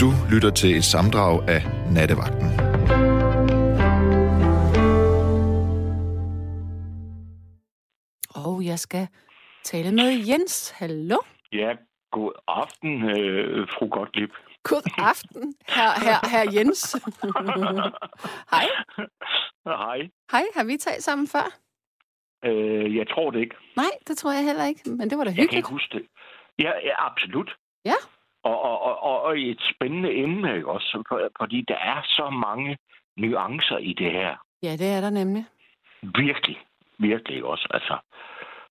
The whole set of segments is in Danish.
Du lytter til et samdrag af Nattevagten. Og jeg skal tale med Jens. Hallo? Ja, god aften, øh, fru Gottlieb. God aften, her, her, her Jens. Hej. Hej. Hej, har vi talt sammen før? Øh, jeg tror det ikke. Nej, det tror jeg heller ikke, men det var da Jeg kan hyggeligt. ikke huske det. Ja, ja absolut. Ja. Og, og, og, og, og et spændende emne, ikke også? For- Fordi der er så mange nuancer i det her. Ja, det er der nemlig. Virkelig. Virkelig også. Altså,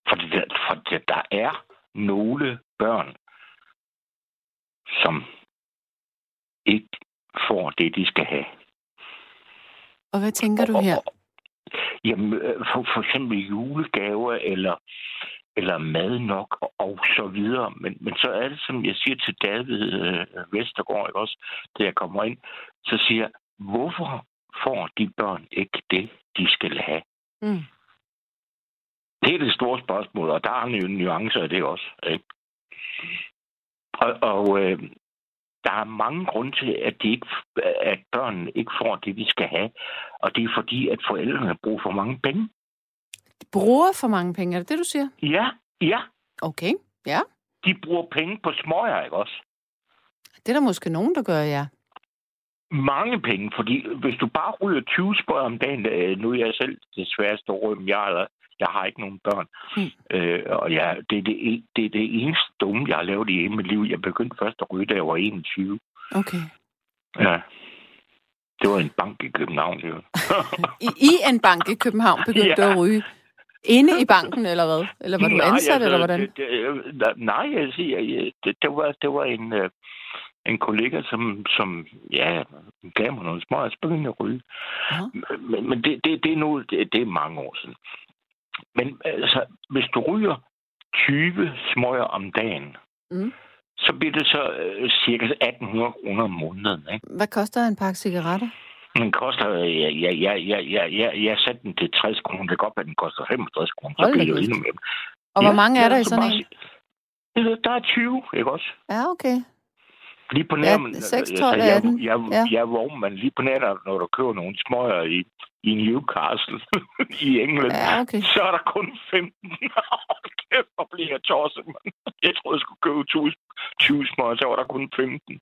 for, det, for det, der er nogle børn, som ikke får det, de skal have. Og hvad tænker du her? Jamen, øh, for, for eksempel julegaver eller, eller mad nok og, så videre. Men, men så er det, som jeg siger til David øh, Vestergaard, ikke også, da jeg kommer ind, så siger jeg, hvorfor får de børn ikke det, de skal have? Mm. Det er det store spørgsmål, og der er jo nuancer i det også. Ikke? Og, og øh, der er mange grunde til, at, de ikke, at børnene ikke får det, de skal have. Og det er fordi, at forældrene bruger for mange penge. De bruger for mange penge, er det det, du siger? Ja, ja. Okay, ja. De bruger penge på smøger, ikke også? Det er der måske nogen, der gør, ja. Mange penge, fordi hvis du bare ryger 20 smøger om dagen, øh, nu er jeg selv desværre stor, men jeg, er- jeg har ikke nogen børn. Mm. Øh, og jeg, det, er det, det er det eneste dumme, jeg har lavet i hele mit liv. Jeg begyndte først at ryge, da jeg var 21. Okay. Ja. Det var en bank i København, jo. I, I en bank i København begyndte Ja. du at ryge. Inde i banken, eller hvad? Eller var du Nej, ansat, altså, eller hvordan? Det, det, øh, nej, jeg siger, jeg- det, det, var, det var en, øh, en kollega, som, som ja, gav mig nogle små, og begyndte at ryge. Men, men det, det, det, er nu, det, det er mange år siden. Men altså, hvis du ryger 20 smøger om dagen, Mm. så bliver det så øh, cirka 1800 kroner om måneden. Ikke? Hvad koster en pakke cigaretter? Den koster, ja, ja, ja, ja, ja, ja, jeg satte den til 60 kroner. Det kan godt være, den koster 65 kroner. Så bliver kæft. endnu mere. Og hvor mange er der i så sådan en? Ja, Der er 20, ikke også? Ja, okay. Lige på Ja, nær, 6, altså, 12, jeg, 18. jeg, Ja. jeg, jeg er vognmand lige på nær, når du køber nogle smøger i, i Newcastle i England, Ja, okay. så er der kun 15. Hold Kæft, hvor bliver jeg tosset, mand. Jeg troede, jeg skulle købe 20, 20 smøger, så var der kun 15.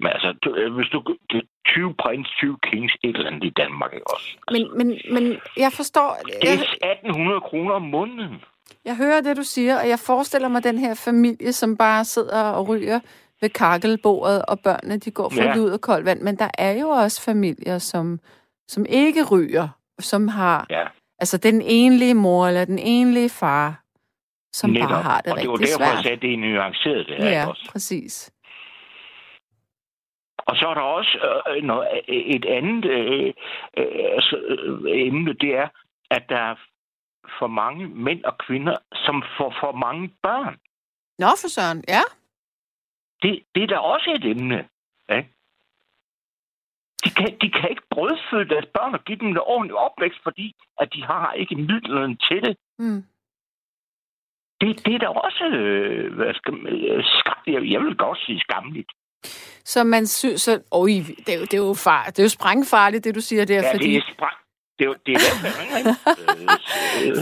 Men altså, du, øh, hvis du det er 20 prins, 20 kings, et eller andet i Danmark, ikke også? Men, men, men jeg forstår... Det Jeg, er 1800 kroner om måneden. jeg hører det, du siger, og jeg forestiller mig den her familie, som bare sidder og ryger ved kakkelbordet, og børnene, de går for Ja. ud og koldt vand. Men der er jo også familier, som, som ikke ryger, som har... Ja. Altså den enlige mor eller den enlige far, som Netop. bare har det og det var rigtig derfor, jeg svært. sagde, at det er nuanceret, det her, Ja, også? præcis. Og så er der også øh, noget, et andet øh, øh, altså, øh, emne, det er, at der er for mange mænd og kvinder, som får for mange børn. Nå, for søren. Ja. Det, det er da også et emne. Ikke? De, kan, de kan ikke brødføde deres børn og give dem en ordentlig opvækst, fordi at de har ikke midlerne til det. Mm. Det, det er da også, øh, hvad skal man, øh, skam, jeg, jeg vil godt sige skamligt. Så man synes... Så, oj, det er, jo, det, er jo far, det er jo sprængfarligt, det du siger der, Ja, fordi... det er sprang. Det er, jo- det er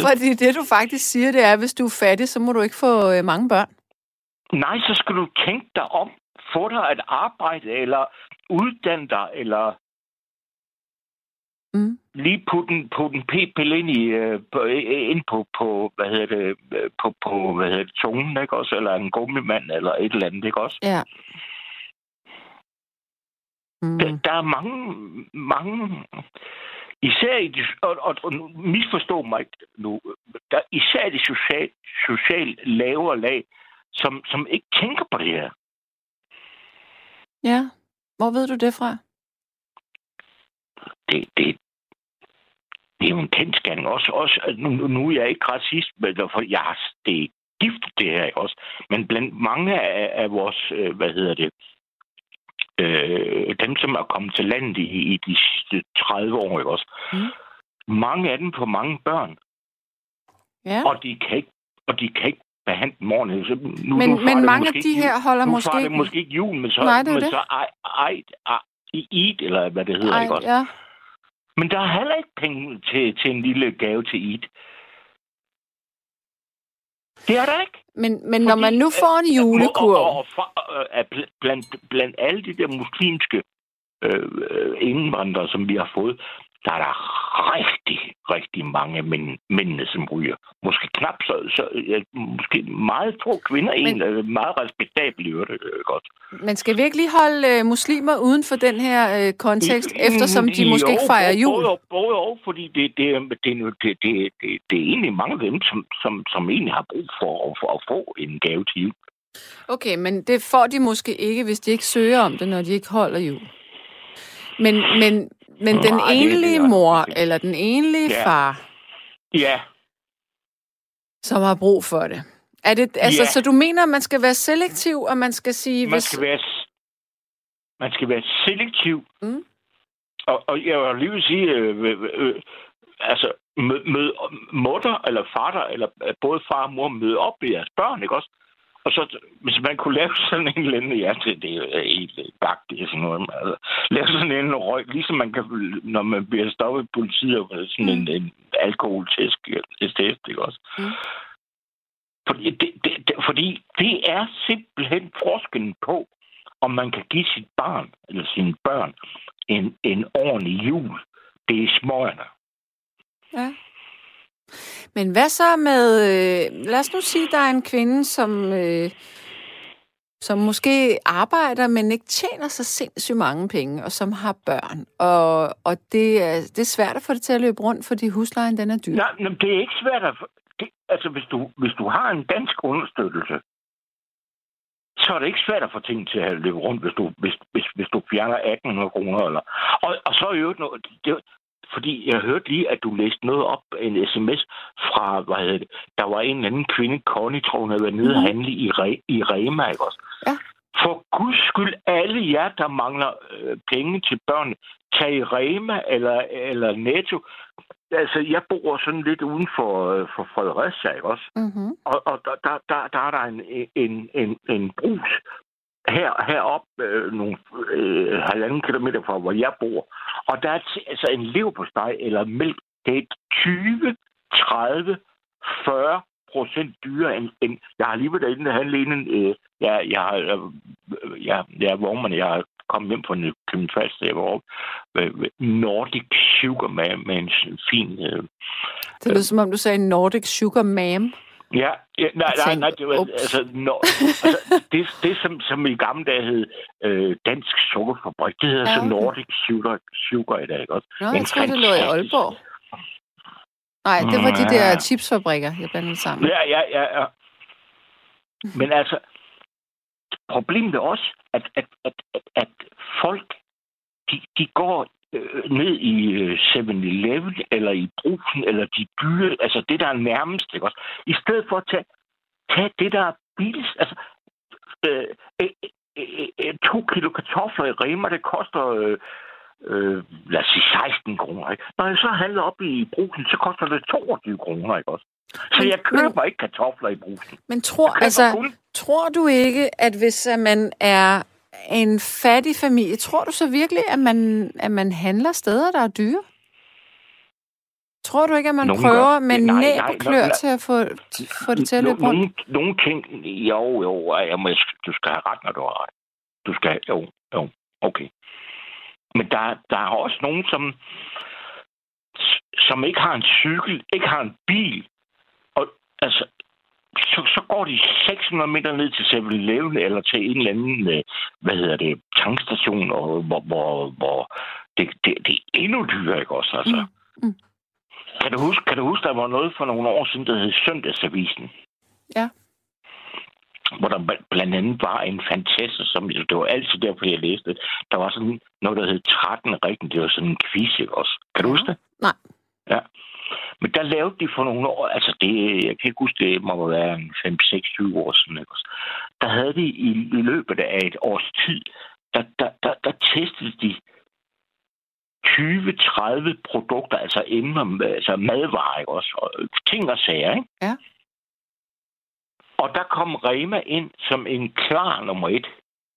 Fordi det, du faktisk siger, det er, at hvis du er fattig, så må du ikke få øh, mange børn. Nej, så skal du tænke dig om. Få dig et arbejde, eller uddanne dig, eller Mm. lige putte en, putte en p-pille ind, i, øh, på, ind på, på, hvad hedder det, øh, på, på hvad hedder det, tungen, ikke også? Eller en gummimand, eller et eller andet, ikke også? Ja. Mm. Der, der er mange, mange, især i de, og, og, og misforstå mig nu, der, især i de social, social lavere lag, som, som ikke tænker på det her. Ja. Hvor ved du det fra? det, det, det er jo en kendskærning. Også, også, nu, nu er jeg ikke racist, men for jeg har, det gift, det her også. Men blandt mange af, af vores, øh, hvad hedder det, øh, dem, som er kommet til landet i, i de sidste 30 år, ikke også? Mm. Mange af dem får mange børn, Ja. og de kan ikke, og de kan ikke behandle dem ordentligt. Så nu, Men, nu men mange af de her holder nu måske farer det måske ikke jul, men så, Nej, det er men det. så ej, ej, ej, Eid, eller hvad det hedder, Ej, ikke også? ja. Men der er heller ikke penge til, til en lille gave til Eid. Det er der ikke. Men, men når Fordi, man nu får en Og, julekurv... og, og øh, er bl- blandt, blandt alle de der muslimske øh, øh, indvandrere, som vi har fået, der er der rigtig, rigtig mange mænd, mændene, som ryger. Måske knap så, så måske meget få kvinder, Men- en øh, meget respektabel i øvrigt, øh, godt. Man skal virkelig holde øh, muslimer uden for den her øh, kontekst, eftersom de måske ikke fejrer jul. Både, både og, fordi det, det, er- det, er det, det, det, det er egentlig mange af dem, som, som, som egentlig har brug for, at- for at få en gave til jul. Okay, men det får de måske ikke, hvis de ikke søger om det, når de ikke holder jul. Men, men, men den Nej, det enlige mor eller den enlige Ja. far, Ja, som har brug for det. Er det altså, Ja. Så du mener, at man skal være selektiv, og man skal sige... man skal være, man skal være selektiv. Mm. Og, og jeg vil lige sige, øh, øh, øh, altså, mød, mød, mutter eller fatter, eller øh, både far og mor møde op ved jeres børn, ikke også? Og så, hvis man kunne lave sådan en eller anden, ja, det, det er jo helt gagtigt, sådan noget, altså, lave sådan en røg, ligesom man kan, når man bliver stoppet i politiet, og sådan en, en alkoholtest, test, ikke også? Mm. Fordi det, det, det, fordi det er simpelthen forskellen på, om man kan give sit barn, eller sine børn, en, en ordentlig jul. Det er smøgerne. Ja. Men hvad så med... Øh, lad os nu sige, der er en kvinde, som... Øh, som måske arbejder, men ikke tjener så sindssygt mange penge, og som har børn. Og, og det, er, det er svært at få det til at løbe rundt, fordi huslejen den er dyr. Nej, men det er ikke svært at... Det, altså, hvis du, hvis du har en dansk understøttelse, så er det ikke svært at få ting til at løbe rundt, hvis du, hvis, hvis, hvis du fjerner 1800 kroner. Eller. Og, og så er jo noget... Det, fordi jeg hørte lige, at du læste noget op, en sms fra, hvad hedder det, der var en anden kvinde, Connie, tror hun havde været nede og Mhm. handle i, Re, i Rema, ikke også? Ja. For guds skyld, alle jer, der mangler øh, penge til børn, tag i Rema eller, eller Netto. Altså, jeg bor sådan lidt uden for, øh, for Fredericia, ikke også? Mm-hmm. Og, og der, der, der, der er der en, en, en, en brus her, herop øh, nogle øh, halvanden kilometer fra, hvor jeg bor. Og der er t- altså en leverpostej eller mælk, det er 20, 30, 40 procent dyrere end, end... Jeg har lige været derinde og handle inden... Øh, jeg, jeg, har, øh, øh jeg, jeg er vognmand, jeg har kommet hjem fra Nykøbing Falster, jeg var oppe ved, Nordic Sugar med, med en fin... Øh, Det lyder som om, du sagde Nordic Sugar Mam. Ja, ja nej, nej, nej, det var, Ups. altså, når, altså det, det som, som i gamle dage hed øh, Dansk Sukkerfabrik, det hedder Ja, okay. så Nordic Sugar, Sugar i dag, ikke også? Nå, jeg tror, det lå i Aalborg. Nej, det var de Mm, der chipsfabrikker, jeg blandede sammen. Ja, ja, ja, ja. Men altså, problemet er også, at, at, at, at, at folk, de, de går øh, ned i øh, 7-Eleven, eller i brusen, eller de dyre, altså det, der er nærmest, ikke også? I stedet for at tage, tage det, der er billigst, altså øh, øh, øh, øh, to kilo kartofler i Rema, det koster, øh, øh, lad os sige, 16 kroner, ikke? Når jeg så handler op i brusen, så koster det 22 kroner, ikke også? Så Men- jeg køber ikke kartofler i brusen. Men tror, altså, kun tror du ikke, at hvis man er en fattig familie, tror du så virkelig, at man, at man handler steder, der er dyre? Tror du ikke, at man Nogen prøver gør. med næb og klør til at få, få det til at løbe rundt? Nogle, nogle ting, jo, jo, må, du skal have ret, når du har ret. Du skal, jo, jo, okay. Men der, der er også nogen, som, som ikke har en cykel, ikke har en bil. Og altså, så, så går de 600 meter ned til 7-Eleven eller til en eller anden, øh, hvad hedder det, tankstation, og, hvor, hvor, hvor det, det, det er endnu dyrere, ikke også? Altså. Mm, mm. Kan, du huske, kan du huske, der var noget for nogle år siden, der hed Søndagsavisen? Ja. Hvor der bl- blandt andet var en fantastisk, som det var altid derfor, jeg læste det. Der var sådan noget, der hed 13 rigtigt. Det var sådan en quiz, ikke også? Kan du Ja. huske det? Nej. Ja. Men der lavede de for nogle år, altså det, jeg kan ikke huske, det må være en 5, 6, 20 år siden, ikke? Der havde de i, i løbet af et års tid, der, der, der, der testede de 20-30 produkter, altså emner, altså madvarer, ikke også? Og ting og sager, ikke? Ja. Og der kom Rema ind som en klar nummer et.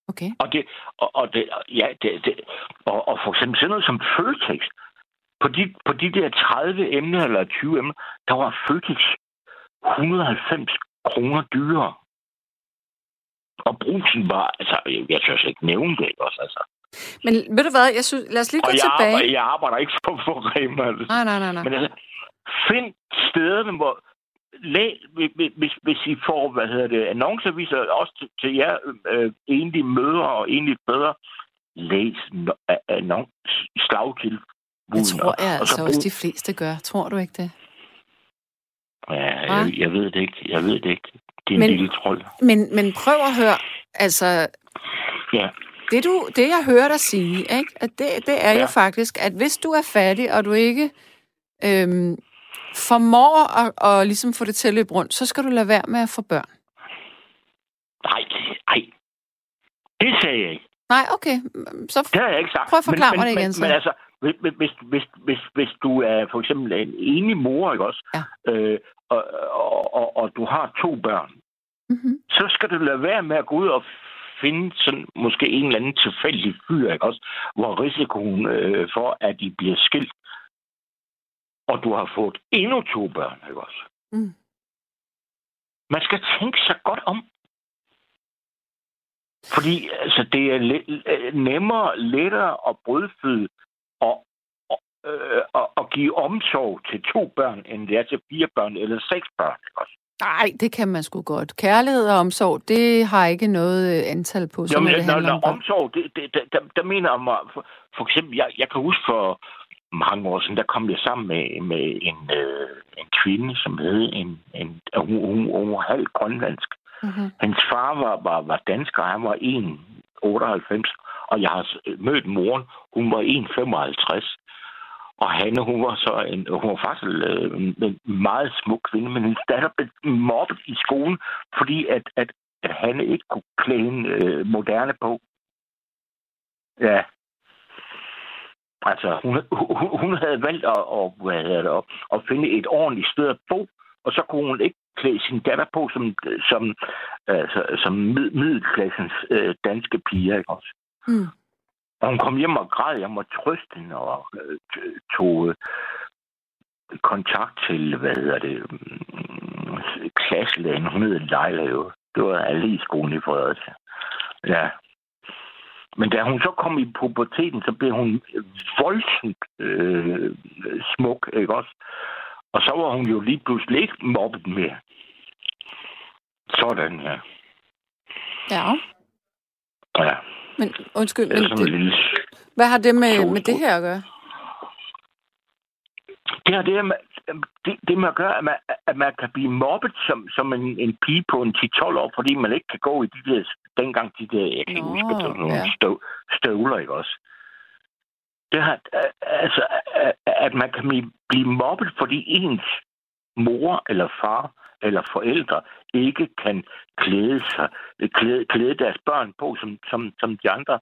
Okay. Og det, og, og det, ja, det, det, og, og for eksempel sådan noget som Føtex. På de, på de der 30 emner eller 20 emner, der var Føtex 190 kroner dyrere. Og brusen var, altså, jeg, jeg tør slet ikke nævne det også, altså. Men ved du hvad, jeg synes, lad os lige gå Og jeg tilbage. arbejder, jeg arbejder ikke for, for Rema. Altså. Nej, nej, nej, nej. Men altså, find stederne, hvor... Læ, hvis, hvis, I får, hvad hedder det, annonceaviser, også til, til jer øh, enlige mødre og enlige fædre, læs no- annonce, slag til. Det tror jeg og så altså også, de fleste gør. Tror du ikke det? Ja, jeg, jeg ved det ikke. Jeg ved det ikke. Det er en Men- lille trold. Men, men prøv at høre, altså, Ja. det, du, det jeg hører dig sige, ikke? At det, det er ja. Jo faktisk, at hvis du er fattig, og du ikke øhm, formår at, at ligesom få det til at løbe rundt, så skal du lade være med at få børn. Nej, nej. Det sagde jeg ikke. Nej, okay. Så Det har jeg ikke sagt. Prøv at forklare men, mig men, det igen, men, så. Men altså, hvis, hvis, hvis, hvis, hvis du er for eksempel en enig mor, ikke også? Ja. Øh, og, og, og, og du har to børn, mm-hmm. så skal du lade være med at gå ud og finde sådan måske en eller anden tilfældig fyr, ikke også? Hvor risikoen øh, for, at de bliver skilt, og du har fået endnu to børn, ikke også? Mm. Man skal tænke sig godt om. Fordi altså, det er le- øh, nemmere, lettere at brødføde og, og, øh, og, og give omsorg til to børn, end det er til fire børn eller seks børn. Også? Nej, det kan man sgu godt. Kærlighed og omsorg, det har ikke noget øh, antal på, som Jamen, det når, handler når om. børn. omsorg, det, det, der, der, der mener jeg mig, for, for eksempel, jeg, jeg kan huske for mange år siden, der kom jeg sammen med, med en, øh, en kvinde, som hed en, en hun, hun, hun var halv grønlandsk. Mm-hmm. Hans far var, var, var dansker, han var 1,98, og jeg har mødt moren, hun var 1,55. Og Hanne, hun var så en, hun var faktisk øh, en, en meget smuk kvinde, men hendes datter blev mobbet i skolen, fordi at, at, at Hanne ikke kunne klæde hende øh, moderne på. Ja. Altså, hun, hun, hun havde valgt at, at, hvad hedder det, at, at finde et ordentligt sted at bo, og så kunne hun ikke klæde sin datter på som, som, altså, som mid, middelklassens øh, danske piger, ikke også? Mm. Og hun kom hjem og græd. Jeg måtte trøste hende og øh, tog øh, kontakt til, hvad hedder det, mm, klasselægen. Hun hed Leila jo. Det var alle i skolen i Fredericia. Ja. Men da hun så kom i puberteten, så blev hun voldsomt øh, smuk, ikke også? Og så var hun jo lige pludselig ikke mobbet mere. Sådan her. Ja, Ja. Men undskyld, men sådan en det, lille hvad har det med, med det her at gøre? Det har det med, det, det med at gøre, at man, at man kan blive mobbet som, som en, en pige på en 10-12 år, fordi man ikke kan gå i de der, dengang de der, jeg kan ikke huske, det var nogle ja. støv, støvler, ikke også? Det har, altså, at- man kan blive- blive mobbet, fordi ens mor eller far eller forældre ikke kan klæde, sig, klæde, klæde deres børn på som, som, som de andre.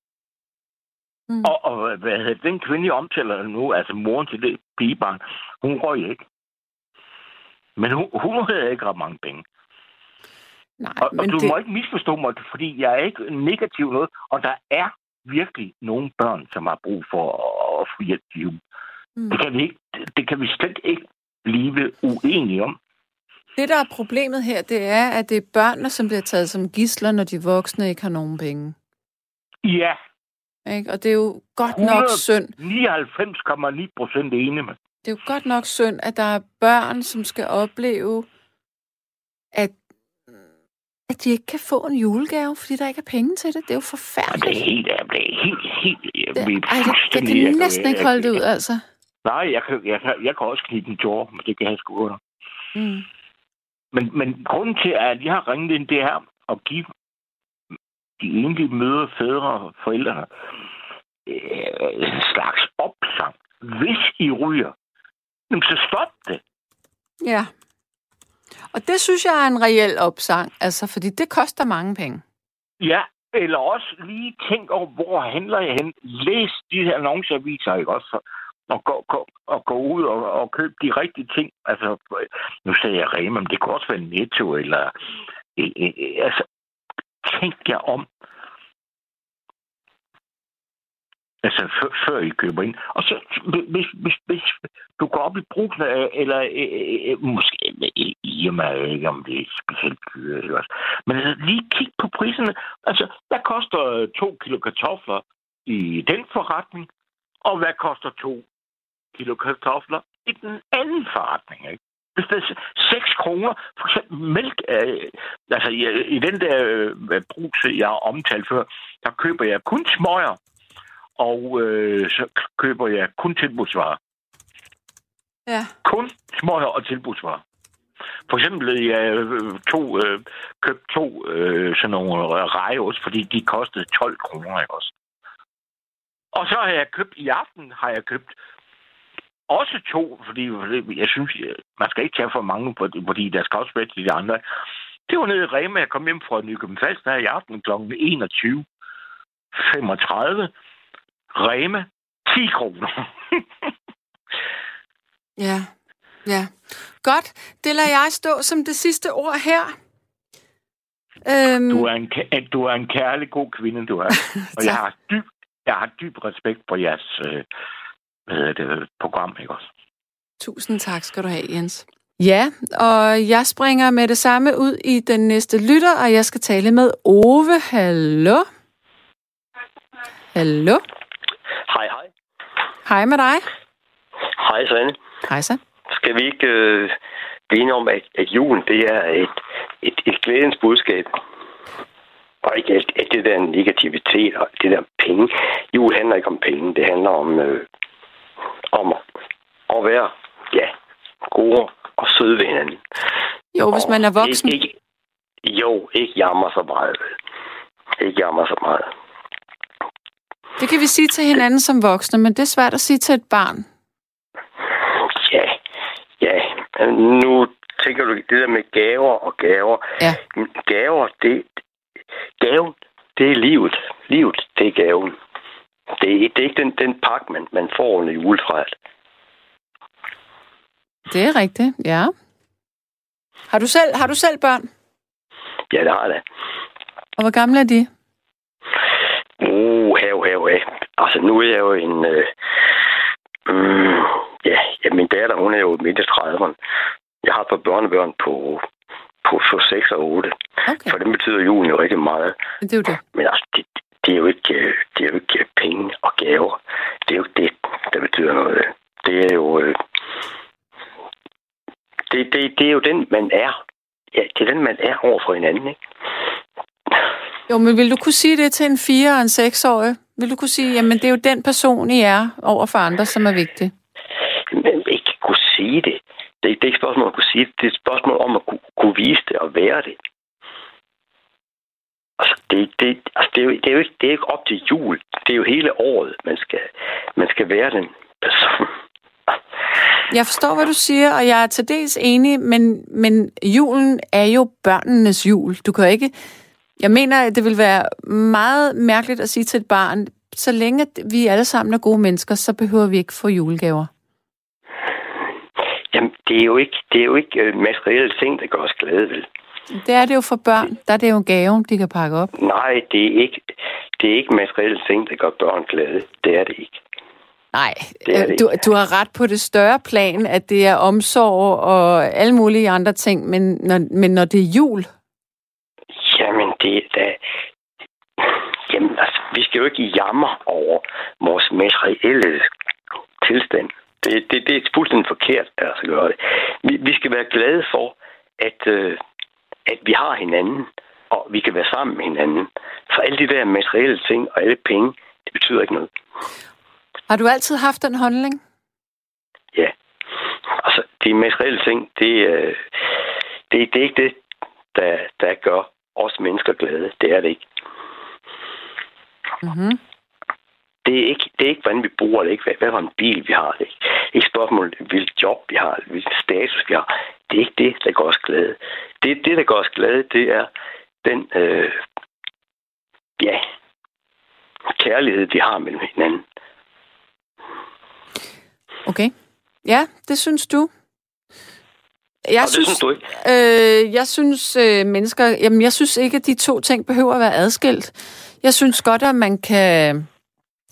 Mm. Og, og hvad hedder den kvinde, jeg omtaler nu, altså moren til det pigebarn, hun røg ikke. Men hun, hun havde ikke ret mange penge. Nej, Og, og du det, må ikke misforstå mig, fordi jeg er ikke negativ noget, og der er virkelig nogle børn, som har brug for at, at få hjælp til jul. mm. Det kan vi, ikke, det kan vi slet ikke blive uenige om. Det, der er problemet her, det er, at det er børnene, som bliver taget som gisler, når de voksne ikke har nogen penge. Ja, Ikke? Og det er jo godt 100 nok synd. 99,9 procent enige med. Det er jo godt nok synd, at der er børn, som skal opleve, at, at de ikke kan få en julegave, fordi der ikke er penge til det. Det er jo Og det forfærdeligt. er helt, jeg bliver helt, helt... Jeg, Det, ej, jeg, jeg kan næsten ikke holde det ud, jeg- altså. Nej, jeg kan, jeg, jeg kan også knibe en tår, men det kan jeg sgu under. Mm. Men, men grunden til, at jeg har ringet ind, det er at give de enlige mødre, fædre og forældrene øh, en slags opsang. Hvis I ryger, jamen så stop det. Ja. Og det synes jeg er en reel opsang, altså, fordi det koster mange penge. Ja, eller også lige tænk over, hvor handler jeg hen? Læs de her annonceaviser, ikke også? Og gå, gå, og gå ud og, og købe de rigtige ting. Altså, nu sagde jeg Rema, men det kunne også være Netto, eller e, e, e, altså, tænk jer om. Altså, før, før I køber ind. Og så, hvis, hvis, hvis du går op i brusen, eller øh, øh, måske i, i og med, ikke om det er specielt dyre, eller også. Men altså, lige kig på priserne. Altså, hvad koster to kilo kartofler i den forretning? Og hvad koster to kilo kartofler i den anden forretning, ikke? Hvis det er 6 kroner, for eksempel mælk, øh, altså i, i den der øh, brug, jeg har omtalt før, der køber jeg kun smøger, og øh, så køber jeg kun tilbudsvarer. Ja. Kun smøger og tilbudsvarer. For eksempel jeg øh, to, øh, købt to øh, sådan nogle rejeost, fordi de kostede 12 kroner, ikke også? Og så har jeg købt, i aften har jeg købt også to, fordi jeg synes, man skal ikke tage for mange, fordi der skal også være til de andre. Det var nede i Rema, jeg kom hjem fra Nykøbing Falsk der i aften kl. 21.35. Rema, 10 kroner. ja, ja. Godt. Det lader jeg stå som det sidste ord her. Øhm... Du, er en, du er en kærlig god kvinde, du er. Og jeg har dyb, jeg har dyb respekt for jeres øh, hvad hedder det, program, ikke også? Tusind tak skal du have, Jens. Ja, og jeg springer med det samme ud i den næste lytter, og jeg skal tale med Ove. Hallo? Hallo? Hej, hej. Hej med dig. Hej, Sanne. Hej så. Skal vi ikke øh, blive enige om, at, at julen, det er et, et, et glædens budskab? Og ikke alt, alt det der negativitet og det der penge. Jul handler ikke om penge. Det handler om øh, om at være, ja, gode og søde ved hinanden. Jo, hvis man er voksen. Ikke, ikke, jo, ikke jammer så meget. Ikke jammer så meget. Det kan vi sige til hinanden som voksne, men det er svært at sige til et barn. Ja, ja. Nu tænker du det der med gaver og gaver. Ja. Gaver, det, gaven, det er livet. Livet, det er gaven. Det, det er ikke den, den pakke, man, man får under juletræet. Det er rigtigt, ja. Har du selv, har du selv børn? Ja, det har jeg Og hvor gamle er de? Uh, hav, hav, hav. Altså, nu er jeg jo en... Øh, mm, ja, ja, min datter, hun er jo midt i 30'erne. Jeg har et par børnebørn på, på, på 6 og 8. Okay. For det betyder julen jo rigtig meget. Det er jo det. Men altså, det, det er jo ikke, det er jo ikke penge og gaver. Det er jo det, der betyder noget. Det er jo... Øh, det, det, det er jo den, man er. Ja, det er den, man er over for hinanden, ikke? Jo, men vil du kunne sige det til en 4- og en 6-årig? Vil du kunne sige, jamen det er jo den person, I er over for andre, som er vigtig? Men ikke kunne sige det. Det, det er ikke et spørgsmål om at kunne sige det. Det er et spørgsmål om at kunne, kunne vise det og være det. Altså, det, det, altså det, er jo, det, er jo ikke, det er ikke op til jul. Det er jo hele året, man skal, man skal være den person. Jeg forstår, hvad du siger, og jeg er til dels enig, men, men julen er jo børnenes jul. Du kan ikke... Jeg mener, at det vil være meget mærkeligt at sige til et barn, så længe vi alle sammen er gode mennesker, så behøver vi ikke få julegaver. Jamen, det er jo ikke, det er jo ikke øh, materielle ting, der gør os glade, vel? Det er det jo for børn. Der er det jo en gave, de kan pakke op. Nej, det er ikke, det er ikke materielle ting, der gør børn glade. Det er det ikke. Nej, det det du, du har ret på det større plan, at det er omsorg og alle mulige andre ting, men når, men når det er jul? Jamen, det er da... Jamen, altså, vi skal jo ikke jammer over vores materielle tilstand. Det, det, det er fuldstændig forkert at altså, gøre det. Vi, vi skal være glade for, at, øh, at vi har hinanden, og vi kan være sammen med hinanden. For alle de der materielle ting og alle penge, det betyder ikke noget. Har du altid haft den holdning? Ja. Altså, de materielle ting, det, øh, det, det er ikke det, der, der gør os mennesker glade. Det er det ikke. Mm-hmm. Det er ikke, det er ikke, hvordan vi bruger det, ikke hvad, hvad for en bil vi har. Det er ikke, ikke spørgsmålet, hvilket job vi har, hvilken status vi har. Det er ikke det, der gør os glade. Det, det der gør os glade, det er den øh, ja, kærlighed, vi har mellem hinanden. Okay. Ja, det synes du. Jeg det synes, synes du ikke? Øh, jeg synes, øh, mennesker... Jamen, jeg synes ikke, at de to ting behøver at være adskilt. Jeg synes godt, at man kan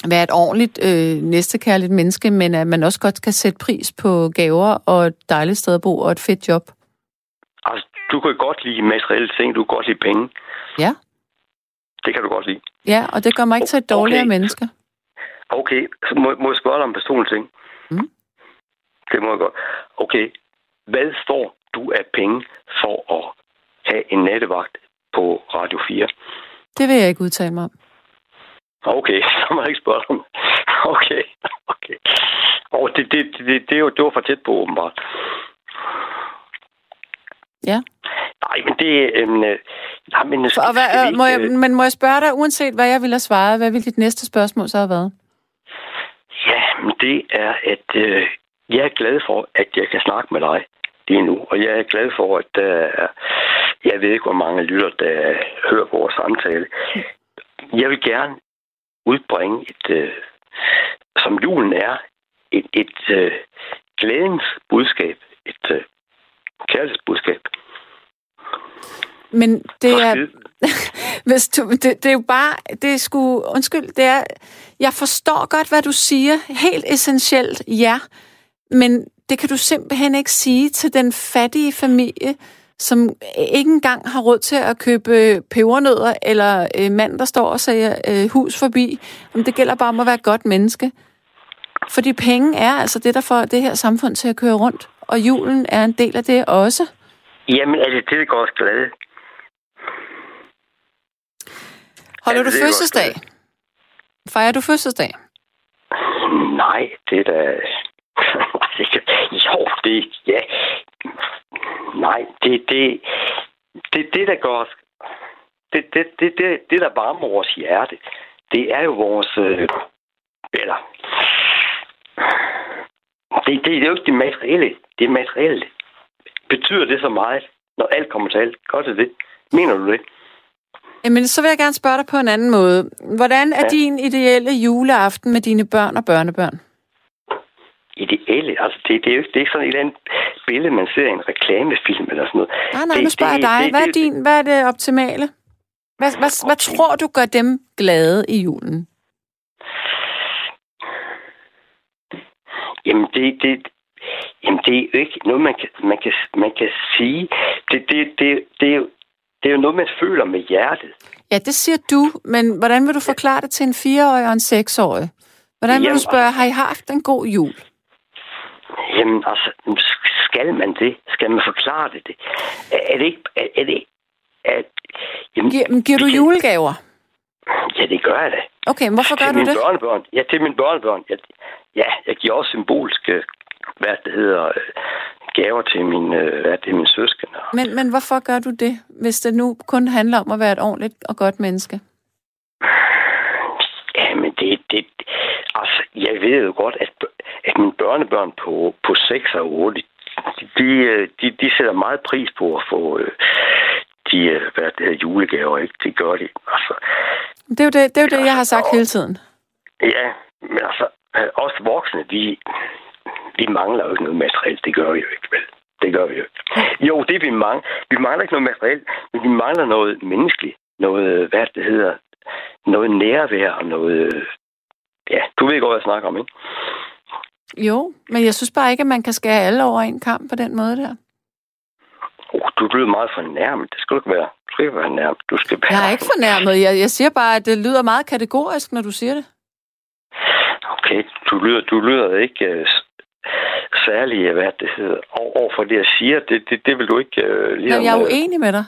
være et ordentligt, øh, næstekærligt menneske, men at man også godt kan sætte pris på gaver og et dejligt sted at bo og et fedt job. Altså, du kan godt lide materielle ting, du kan godt lide penge. Ja. Det kan du godt lide. Ja, og det gør mig ikke til et dårligere Okay. menneske. Okay, så må, må jeg spørge dig om personlige ting? Mm. Det må jeg godt. Okay, hvad får du af penge for at have en nattevagt på Radio 4? Det vil jeg ikke udtale mig om. Okay, så må jeg ikke spørge om. Okay, okay. Og det, det, det, det, er jo, det var for tæt på, åbenbart. Ja. Nej, men det... Øhm, øh, nej, men, skal, Og hvad, skal øh, må jeg, øh, men må jeg spørge dig, uanset hvad jeg ville have svaret, hvad ville dit næste spørgsmål så have været? Ja, men det er, at øh, jeg er glad for, at jeg kan snakke med dig lige nu. Og jeg er glad for, at der er, jeg ved ikke, hvor mange lytter, der hører vores samtale. Jeg vil gerne udbringe et, øh, som julen er, et, et øh, glædens budskab, et øh, kærlighedsbudskab. Men det er, hvis du, det, det er jo bare, det er sgu, undskyld, det er, jeg forstår godt, hvad du siger, helt essentielt, ja, men det kan du simpelthen ikke sige til den fattige familie, som ikke engang har råd til at købe pebernødder, eller øh, mand, der står og siger øh, hus forbi. Om det gælder bare om at være et godt menneske. Fordi penge er altså det, der får det her samfund til at køre rundt. Og julen er en del af det også. Jamen, er det gør os glade? Holder Ja, du fødselsdag? Fejrer du fødselsdag? Nej, det er da... jo, det... Ja. Nej, det det, det, det der gør os... Det, det, det, det, det, der varmer vores hjerte, det er jo vores... Øh, eller... Det, det, det er jo ikke det materielle. Det er materielle. Betyder det så meget, når alt kommer til alt? Gør det det? Mener du det? Jamen, så vil jeg gerne spørge dig på en anden måde. Hvordan er Ja. din ideelle juleaften med dine børn og børnebørn? Ideelle. Altså, det, det, er jo det er ikke sådan et eller andet billede, man ser i en reklamefilm eller sådan noget. Nej, nej, Det- nu spørger jeg det- dig. det- Hvad er, det- din, hvad er det optimale? Hvad, hvad, hvad tror du gør dem glade i julen? Jamen, det, det, jamen, det er jo ikke noget, man kan, man kan, man kan sige. Det, det, det, det, er jo, det er jo noget, man føler med hjertet. Ja, det siger du, men hvordan vil du forklare det til en fireårig og en seksårig? Hvordan vil du Jamen, spørge, har I haft en god jul? Jamen, altså, skal man det? Skal man forklare det? det? Er, det ikke... Er, er det, er, jamen, Giver, men giver du julegaver? Ja, det gør jeg da. Okay, men hvorfor gør til du mine det? børnebørn. Ja, til mine børnebørn. Jeg, ja, jeg giver også symbolske, hvad det hedder, øh, gaver til min, øh, hvad det er, min søskende. Men, men hvorfor gør du det, hvis det nu kun handler om at være et ordentligt og godt menneske? Ja, men det, det, altså, jeg ved jo godt, at, at mine børnebørn på, på 6 og 8, de, øh, de, de sætter meget pris på at få øh, de, øh, hvad det hedder, julegaver, ikke? Det gør de. Altså, Det er jo det, det, er jo det jeg har sagt hele tiden. ja, men altså, os voksne, vi, vi mangler jo ikke noget materielt. Det gør vi jo ikke, vel? Det gør vi jo ikke. Jo, det vi mangler. Vi mangler ikke noget materielt, men vi mangler noget menneskeligt. Noget, hvad det hedder, noget nærvær og noget... Ja, du ved godt, hvad jeg snakker om, ikke? Jo, men jeg synes bare ikke, at man kan skære alle over en kamp på den måde der. Oh, du lyder meget fornærmet. Det skal du ikke være. Du skal ikke være fornærmet. Du skal være... Jeg er ikke fornærmet. Jeg, jeg siger bare, at det lyder meget kategorisk, når du siger det. Okay, du lyder, du lyder ikke uh, særlig, øh, hvad det hedder, over for det, jeg siger. Det, det, det vil du ikke uh, lige Men jeg er uenig med dig.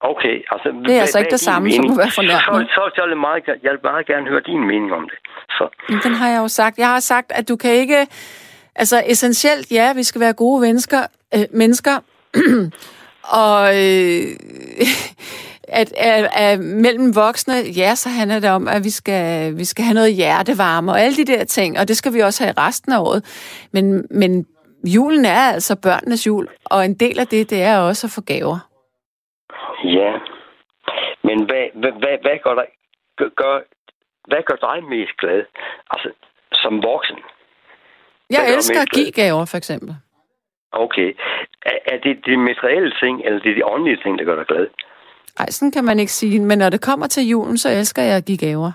Okay, altså... Det er altså ikke det samme, som at være fornærmet. Så, så, så vil jeg, meget, jeg vil meget gerne høre din mening om det. Så, Men den har jeg jo sagt. Jeg har sagt, at du kan ikke... Altså, essentielt, ja, vi skal være gode mennesker. Øh, mennesker. og øh, at, at, at mellem voksne, ja, så handler det om, at vi skal, vi skal have noget hjertevarme og alle de der ting, og det skal vi også have i resten af året. Men, men julen er altså børnenes jul, og en del af det, det er også at få gaver. Ja. Men hvad, hvad, hvad, hvad, gør dig, gør, gør, hvad gør dig mest glad? Altså, som voksen? Jeg Hvad elsker at give gaver, for eksempel. Okay. Er, er det de materielle ting, eller det er de åndelige ting, der gør dig glad? Ej, sådan kan man ikke sige. Men når det kommer til julen, så elsker jeg at give gaver.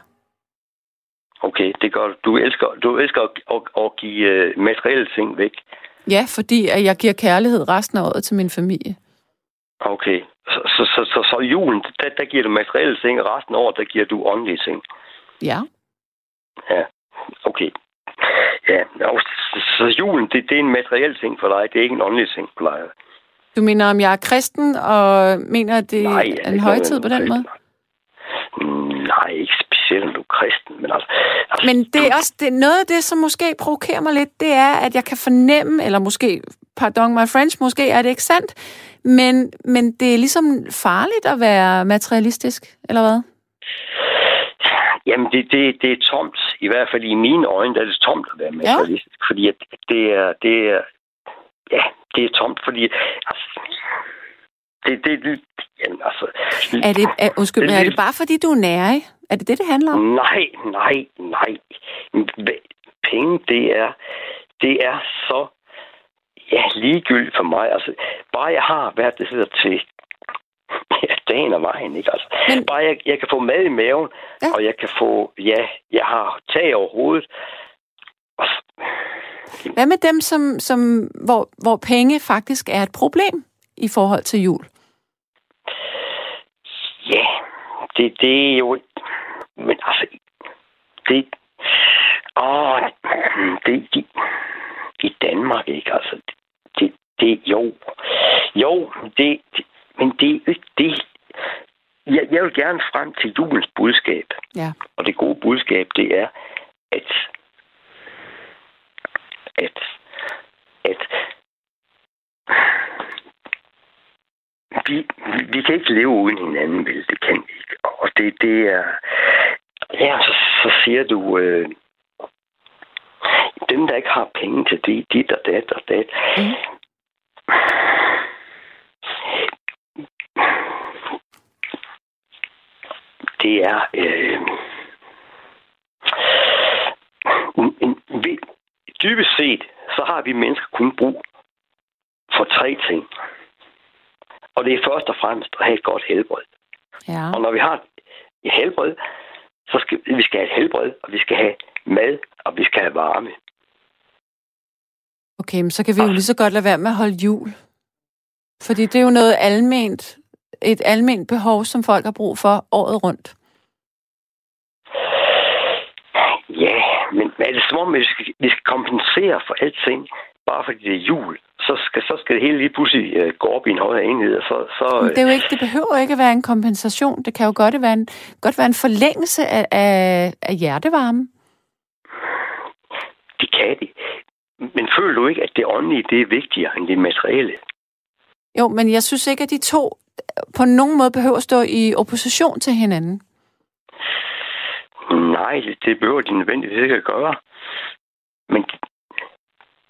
Okay, det gør du. Du elsker, du elsker at, at, at give uh, materielle ting væk. Ja, fordi at jeg giver kærlighed resten af året til min familie. Okay. Så, så, så, så, så julen, der, der giver du materielle ting, og resten af året, der giver du åndelige ting. Ja. Ja, okay. Ja, så, så julen, det, det er en materiel ting for dig, det er ikke en åndelig ting for dig. Du mener, om jeg er kristen, og mener, at det Nej, er en højtid på den måde? kristen. Nej, ikke specielt, du er kristen, men altså... altså Men det er også det, noget af det, som måske provokerer mig lidt, det er, at jeg kan fornemme, eller måske, pardon my French, måske er det ikke sandt, men, men det er ligesom farligt at være materialistisk, eller hvad? Jamen, det, det, det er tomt. I hvert fald i mine øjne, der er det tomt at være materialistisk. Ja. Fordi at det er, det er... Ja, det er tomt, fordi... Altså, det, det, det, jamen, altså, Er det, er, undskyld, Det er det bare fordi, du er nærig? Er det det, det handler om? Nej, nej, nej. Penge, det er, det er så ja, ligegyldigt for mig. Altså, bare jeg har, hvad det hedder til ja, dagen og vejen, ikke? Altså, Men-. Bare jeg, jeg kan få mad i maven, Ja. og jeg kan få, ja, jeg har tag over hovedet. S- Hvad med dem, som, som, hvor, hvor penge faktisk er et problem i forhold til jul? ja, det, det er jo... Men altså, det... Åh, det, det, i Danmark, ikke? Altså, det, det, jo, jo, det, det men det er ikke det. Jeg, jeg vil gerne frem til julens budskab. Ja. Og det gode budskab, det er, at, at, at vi, vi, vi kan ikke leve uden hinanden, vel? Det kan vi ikke. Og det, det er... Ja, så, så siger du... Øh, dem, der ikke har penge til det, dit og dat og dat. Mm. Det er... Øh, en, en, dybest set, så har vi mennesker kun brug for tre ting. Og det er først og fremmest at have et godt helbred. Ja. Og når vi har et helbred, så skal vi skal have et helbred, og vi skal have mad, og vi skal have varme. Okay, men så kan vi jo lige så godt lade være med at holde jul. Fordi det er jo noget alment, et alment behov, som folk har brug for året rundt. Ja, men er det som om, at vi skal, vi skal kompensere for alting, bare fordi det er jul? Så skal, så skal det hele lige pludselig uh, gå op i en højere enhed, og så... så Men det, er jo ikke, det behøver ikke at være en kompensation. Det kan jo godt være en, godt være en forlængelse af, af, af hjertevarme. Det kan de. Men føler du ikke, at det åndelige, det er vigtigere end det materielle? Jo, men jeg synes ikke, at de to på nogen måde behøver at stå i opposition til hinanden. Nej, det, det behøver de nødvendigvis ikke at gøre. Men,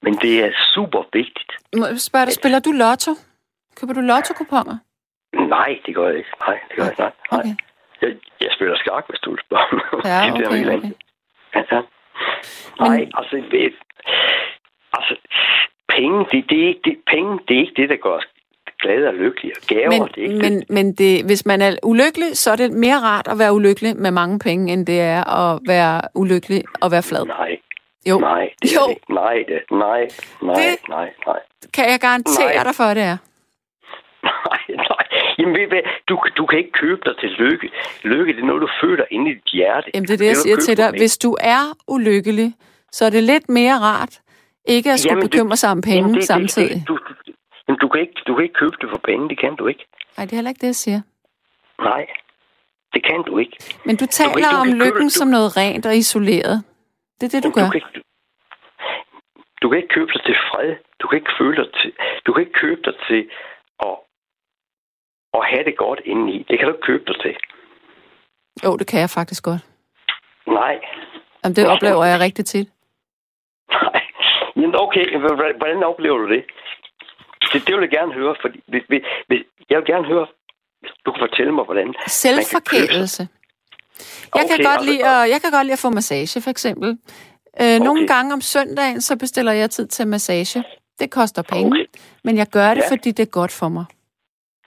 men det er super vigtigt. Må jeg spørge dig, spiller du lotto? Køber du lotto-kuponer? Nej, det gør jeg ikke. Nej, det gør jeg ikke. Nej. Okay. Jeg, jeg spiller skak, hvis du vil spørge. Ja, Det er okay, okay. andet. Ja, Nej, altså, det, altså, penge, det, det, er ikke, det, penge, det er ikke det, der gør os glade og lykkelige. Og gaver, Men, det er ikke men, det. men det, hvis man er ulykkelig, så er det mere rart at være ulykkelig med mange penge, end det er at være ulykkelig og være flad. Nej, Jo, nej, det Jo. det. Nej, det, nej, nej, Det- nej, nej. kan jeg garantere Nej. dig for, at det er. Nej. Jamen, ved du hvad? Du, du kan ikke købe dig til lykke. Lykke, det er noget, du føler inde i dit hjerte. Jamen, det er det, jeg du siger købe til dig. Hvis du er ulykkelig, så er det lidt mere rart ikke at skulle Jamen, bekymre sig om penge Jamen, det- samtidig. Det, du, du, jamen, du, kan ikke, du kan ikke købe det for penge, det kan du ikke. Nej, det er heller ikke det, jeg siger. Nej, det kan du ikke. Men du taler du om kan købe- lykken du- som noget rent og isoleret. Det er det, du Jamen, gør. Du kan, ikke, du kan ikke købe dig til fred. Du kan ikke føle dig til... Du kan ikke købe dig til at have det godt indeni. Det kan du ikke købe dig til. Jo, det kan jeg faktisk godt. Nej. Jamen, det oplever jeg rigtig tit. Nej. Jamen okay, hvordan oplever du det? Det, det vil jeg gerne høre, fordi hvis, hvis, hvis, jeg vil gerne høre, du kan fortælle mig, hvordan... Selvforkælelse. Jeg kan, Okay, godt altså- lide at, jeg kan godt lide at få massage, for eksempel. Øh, Nogle Okay. gange om søndagen, så bestiller jeg tid til massage. Det Det koster penge, Okay. men jeg gør det, Ja. fordi det er godt for mig.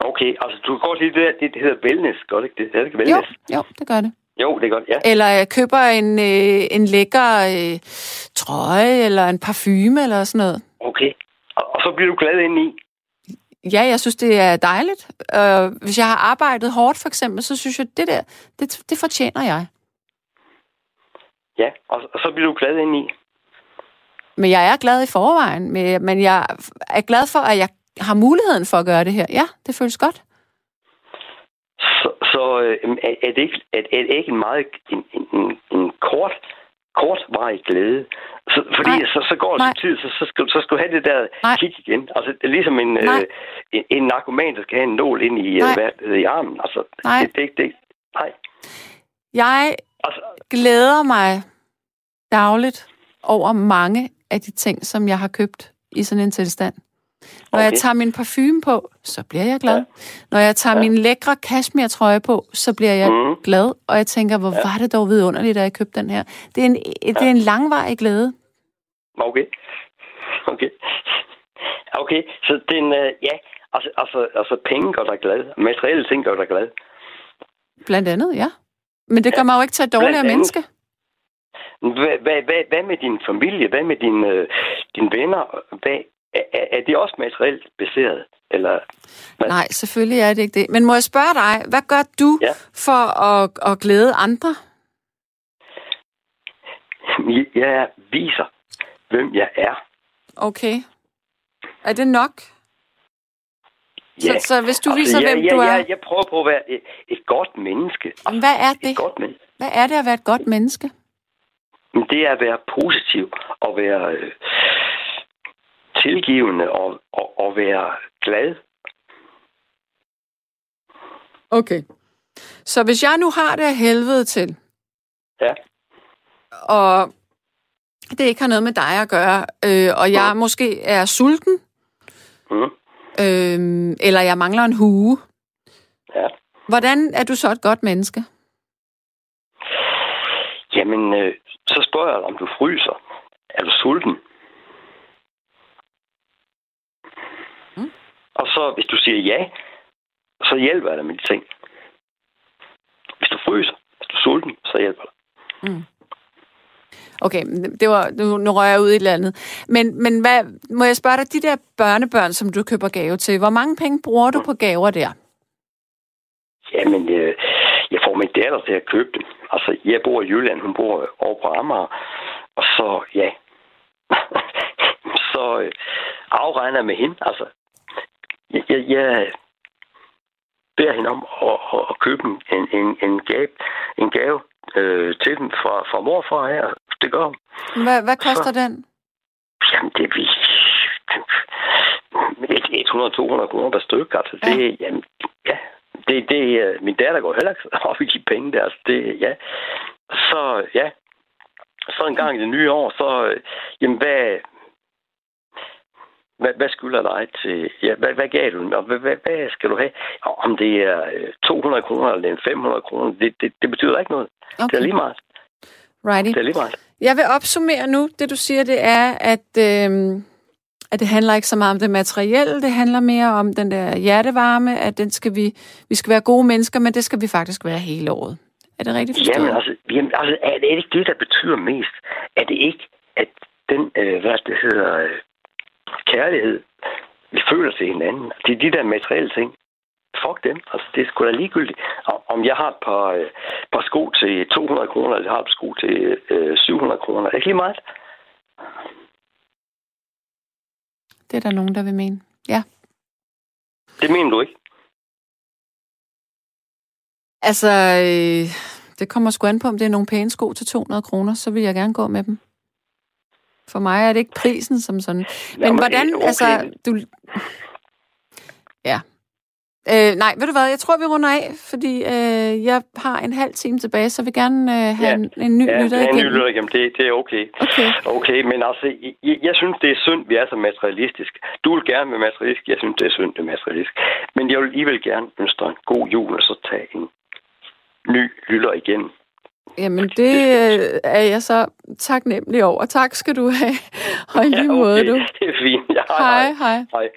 Okay, altså du kan godt lide det der, det, det hedder wellness, godt ikke det? Det er det ikke Jo, wellness? jo, det gør det. Jo, det er godt, ja. Eller jeg køber en, øh, en lækker øh, trøje, eller en parfume, eller sådan noget. Okay. Og, og så bliver du glad indeni. Ja, jeg synes, det er dejligt. Øh, hvis jeg har arbejdet hårdt, for eksempel, så synes jeg, det der, det, det fortjener jeg. Ja, og, og så bliver du glad indeni. Men jeg er glad i forvejen, men jeg er glad for, at jeg har muligheden for at gøre det her. Ja, det føles godt. Så, så øh, er, det ikke, er, er det ikke en meget en, en, en, kort, kortvarig glæde? Så, fordi Nej. så, så går lidt tid, så, så, skal, så skal du have det der Nej. kick igen. Altså, det er ligesom en, Nej. øh, en, en narkoman, der skal have en nål ind i, øh, Nej. hvad, det hedder, i armen. Altså, Nej. Det, det, det, nej. Jeg Altså, glæder mig dagligt over mange af de ting, som jeg har købt i sådan en tilstand. Når jeg Okay. tager min parfume på, så bliver jeg glad. Ja. Når jeg tager Ja. min lækre cashmere-trøje på, så bliver jeg Mhm. glad. Og jeg tænker, hvor var det dog vidunderligt, at jeg købte den her. Det er en, det er en langvarig glæde. Okay. Okay. Okay, så den, øh, ja, altså, altså, altså penge gør dig glad. Materielle ting gør dig glad. Blandt andet, ja. Men det gør mig jo ikke til et dårligere menneske. Hvad, hvad, hvad, hvad med din familie? Hvad med din, øh, dine venner? Hvad, er, er- det også materielt baseret? Eller, hvad? Nej, selvfølgelig er det ikke det. Men må jeg spørge dig, hvad gør du Ja. for at, at glæde andre? Jeg viser, hvem jeg er. Okay. Er det nok? Så, Ja. så hvis du Altså, viser, jeg, hvem jeg, du er, Jeg, jeg prøver på at være et, et godt menneske. Jamen, hvad er det? Et godt menneske. Hvad er det at være et godt menneske? Men det er at være positiv og være øh, tilgivende og, og, og være glad. Okay. Så hvis jeg nu har det af helvede til, Ja. og det ikke har noget med dig at gøre, øh, og jeg måske er sulten, Mm. øh, eller jeg mangler en hue, Ja. hvordan er du så et godt menneske? Jamen, øh, så spørger jeg dig, om du fryser. Er du sulten? Mm. Og så, hvis du siger ja, så hjælper jeg dig med de ting. Hvis du fryser, hvis du er sulten, så hjælper jeg dig. Okay, det var, nu, nu rører jeg ud i et eller andet. Men, men hvad, må jeg spørge dig, de der børnebørn, som du køber gave til, hvor mange penge bruger du på gaver der? Jamen, øh, jeg får min datter til at købe dem. Altså, jeg bor i Jylland, hun bor over på Amager. Og så, ja. så øh, afregner jeg med hende. Altså, jeg, jeg, jeg beder hende om at, at, at købe en, en, en gave, en gave øh, til dem fra, fra mor og far her. Det gør hun. Hvad, hvad koster den? Jamen, det er vi... 100-200 kroner per stykke, altså det, ja. jamen, ja, det, det, øh, min datter går heller ikke op i de penge der, altså det, ja. Så, ja, så en gang i det nye år, så, øh, jamen, hvad, hvad, hvad skylder dig til, ja, hvad, hvad gav du, og hvad, hvad, hvad skal du have? Og om det er øh, 200 kroner eller det er 500 kroner, det, det, det betyder ikke noget. Det er Okay, lige meget. righty. Det er lige meget. Jeg vil opsummere nu. Det du siger, det er, at, øh, at det handler ikke så meget om det materielle. Det handler mere om den der hjertevarme, at den skal vi, vi skal være gode mennesker, men det skal vi faktisk være hele året. Er det rigtigt forstået? Jamen altså, jamen, altså er det ikke det, der betyder mest? Er det ikke, at den, øh, hvad det hedder, øh, kærlighed, vi føler til hinanden, det er de der materielle ting. Fuck dem. Altså, det er sgu da ligegyldigt. Om jeg har et par, øh, par sko til 200 kroner, eller jeg har et par sko til øh, 700 kroner, er det ikke lige meget? Det er der nogen, der vil mene. Ja. Det mener du ikke? Altså, øh, det kommer sgu an på, om det er nogle pæne sko til 200 kroner, så vil jeg gerne gå med dem. For mig er det ikke prisen som sådan. Men Jamen, hvordan, okay. altså, du... Ja. Øh, nej, ved du hvad, jeg tror, vi runder af, fordi øh, jeg har en halv time tilbage, så jeg vil gerne øh, have Ja. en, en ny Ja, lytter det er en ny igennem. lytter igennem. Det, det er okay. Okay. Okay, men altså, jeg, jeg synes, det er synd, vi er så materialistisk. Du vil gerne være materialistisk, jeg synes, det er synd, det er materialistisk. Men jeg vil alligevel gerne ønske dig en god jul, og så tage en ny lytter igen Jamen, det øh, er jeg så taknemmelig over. Tak skal du have. Og i lige Ja, måde, okay. du. Det er fint. Ja, Hej, hej. hej.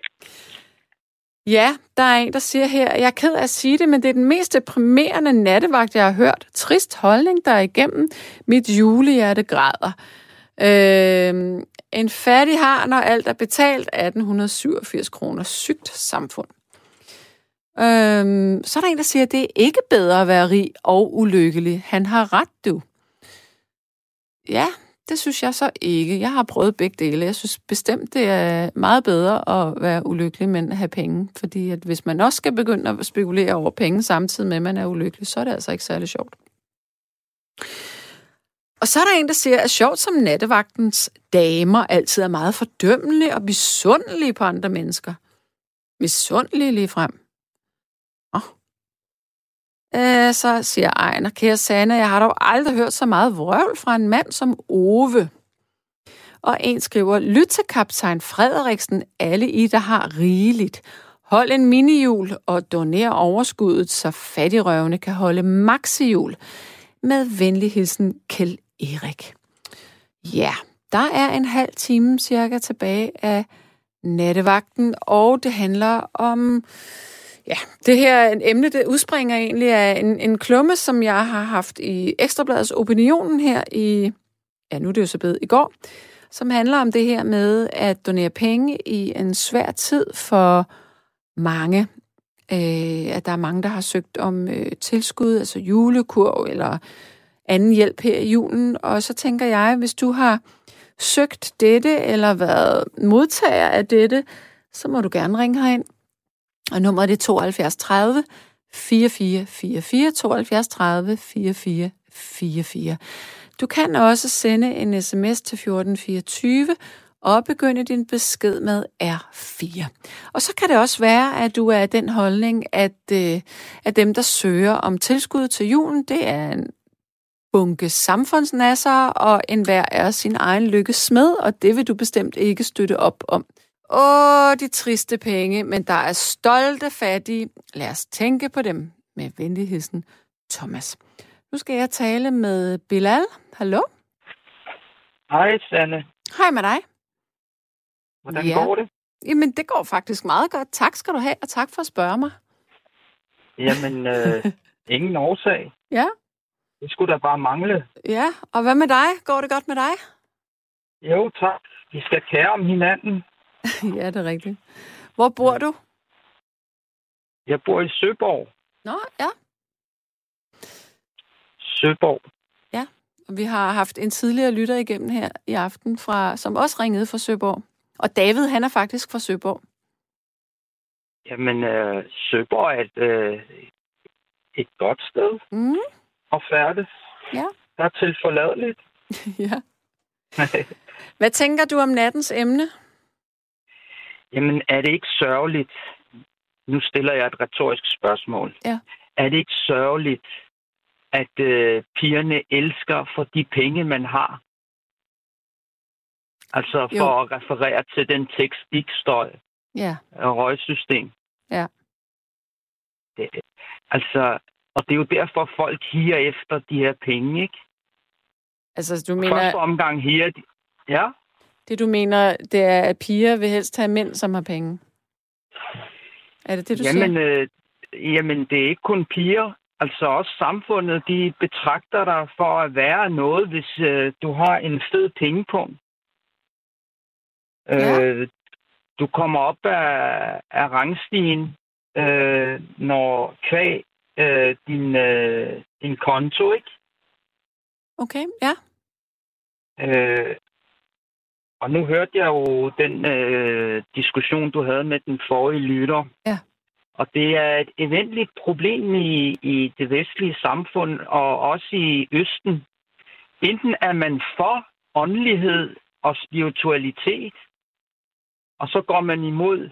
Ja, der er en, der siger her, jeg er ked af at sige det, men det er den mest deprimerende nattevagt, jeg har hørt. Trist holdning, der er igennem. Mit julehjerte græder. Øh, en fattig har, når alt er betalt, 1887 kroner. Sygt samfund. Øhm, så er der en, der siger, at det er ikke bedre at være rig og ulykkelig. Han har ret, du. Ja, det synes jeg så ikke. Jeg har prøvet begge dele. Jeg synes bestemt, det er meget bedre at være ulykkelig, men at have penge. Fordi at hvis man også skal begynde at spekulere over penge samtidig med, at man er ulykkelig, så er det altså ikke særlig sjovt. Og så er der en, der siger, at sjovt som nattevagtens damer altid er meget fordømmelige og misundelige på andre mennesker. Misundelige lige frem. Øh, så siger Ejner, kære Sanne, jeg har dog aldrig hørt så meget vrøvl fra en mand som Ove. Og en skriver, lyt til kaptajn Frederiksen, alle I, der har rigeligt. Hold en minijul og doner overskuddet, så fattigrøvene kan holde maxijul. Med venlig hilsen, Kjell Erik. Ja, der er en halv time cirka tilbage af nattevagten, og det handler om... Ja, det her emne, det udspringer egentlig af en, en klumme, som jeg har haft i Ekstrabladets Opinionen her i... Ja, nu er det jo så blevet i går, som handler om det her med at donere penge i en svær tid for mange. Øh, at der er mange, der har søgt om øh, tilskud, altså julekurv eller anden hjælp her i julen. Og så tænker jeg, hvis du har søgt dette eller været modtager af dette, så må du gerne ringe herind. Og nummeret er 72 30 4444 72 30 4444. Du kan også sende en sms til 1424 og begynde din besked med R4. Og så kan det også være, at du er af den holdning, at, øh, at dem, der søger om tilskud til julen, det er en bunke samfundsnasser, og enhver er sin egen lykkes smed, og det vil du bestemt ikke støtte op om. Åh, de triste penge, men der er stolte fattige. Lad os tænke på dem. Med venlig hilsen, Thomas. Nu skal jeg tale med Bilal. Hallo? Hej, Sanne. Hej med dig. Hvordan Ja. går det? Jamen, det går faktisk meget godt. Tak skal du have, og tak for at spørge mig. Jamen, øh, ingen årsag. Ja, Det skulle da bare mangle. ja. Og hvad med dig? Går det godt med dig? Jo, tak. Vi skal kære om hinanden. ja, det er rigtigt. Hvor bor du? Jeg bor i Søborg. Nå, ja. Søborg. Og vi har haft en tidligere lytter igennem her i aften, fra, som også ringede fra Søborg. Og David, han er faktisk fra Søborg. Jamen, øh, Søborg er et, øh, et godt sted Mm, at færdes. Ja. Der er tilforladeligt. ja. Hvad tænker du om nattens emne? Jamen, er det ikke sørgeligt? Nu stiller jeg et retorisk spørgsmål. Ja. Er det ikke sørgeligt, at øh, pigerne elsker for de penge, man har? Altså for Jo. at referere til den tekstikstøj Ja, og røgsystem. Ja. Det, altså, og det er jo derfor, folk higer efter de her penge, ikke? altså du Mener... Første omgang higer de... Ja, det du mener, det er, at piger vil helst have mænd, som har penge. Er det det, du jamen, siger? øh, jamen, det er ikke kun piger. Altså også samfundet, de betragter dig for at være noget, hvis øh, du har en fed pengepunkt. Ja. Øh, du kommer op af, af rangstigen, øh, når kvæg øh, din, øh, din konto, ikke? Okay, ja. Øh, og nu hørte jeg jo den øh, diskussion, du havde med den forrige lytter. Ja. Og det er et eventligt problem i, i det vestlige samfund, og også i Østen. Enten er man for åndelighed og spiritualitet, og så går man imod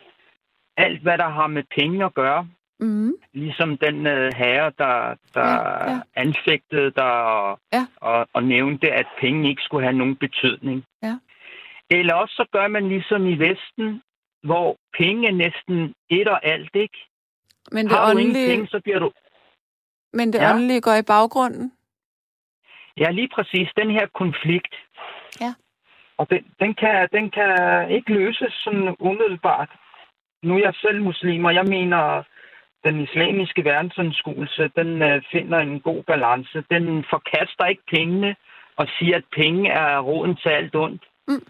alt, hvad der har med penge at gøre. Mm, Ligesom den øh, herre, der, der Ja, ja. anfægtede dig og, Ja. og, og nævnte, at penge ikke skulle have nogen betydning. Ja. Eller også så gør man ligesom i Vesten, hvor penge er næsten et og alt, ikke? men det Har åndelige, penge, så bliver du... men det Ja. åndelige går i baggrunden. Ja, lige præcis. Den her konflikt. Ja. Og den, den, kan, den kan ikke løses sådan umiddelbart. Nu er jeg selv muslim, og jeg mener, den islamiske verdensanskuelse, den øh, finder en god balance. Den forkaster ikke pengene og siger, at penge er roden til alt ondt. Mm.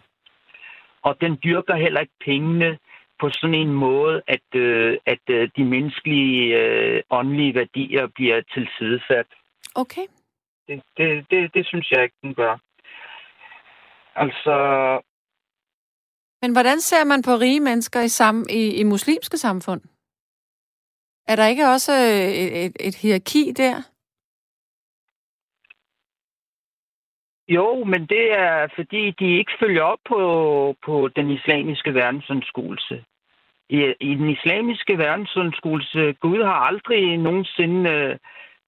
Og den dyrker heller ikke pengene på sådan en måde, at, øh, at øh, de menneskelige øh, åndelige værdier bliver tilsidesat. Okay. Det, det, det, det synes jeg ikke, den gør. Altså, Men hvordan ser man på rige mennesker i, sam, i, i muslimske samfund? Er der ikke også øh, et, et, et hierarki der? Jo, men det er fordi, de ikke følger op på, på den islamiske verdensanskuelse. I, I den islamiske verdensanskuelse, Gud har aldrig nogensinde øh,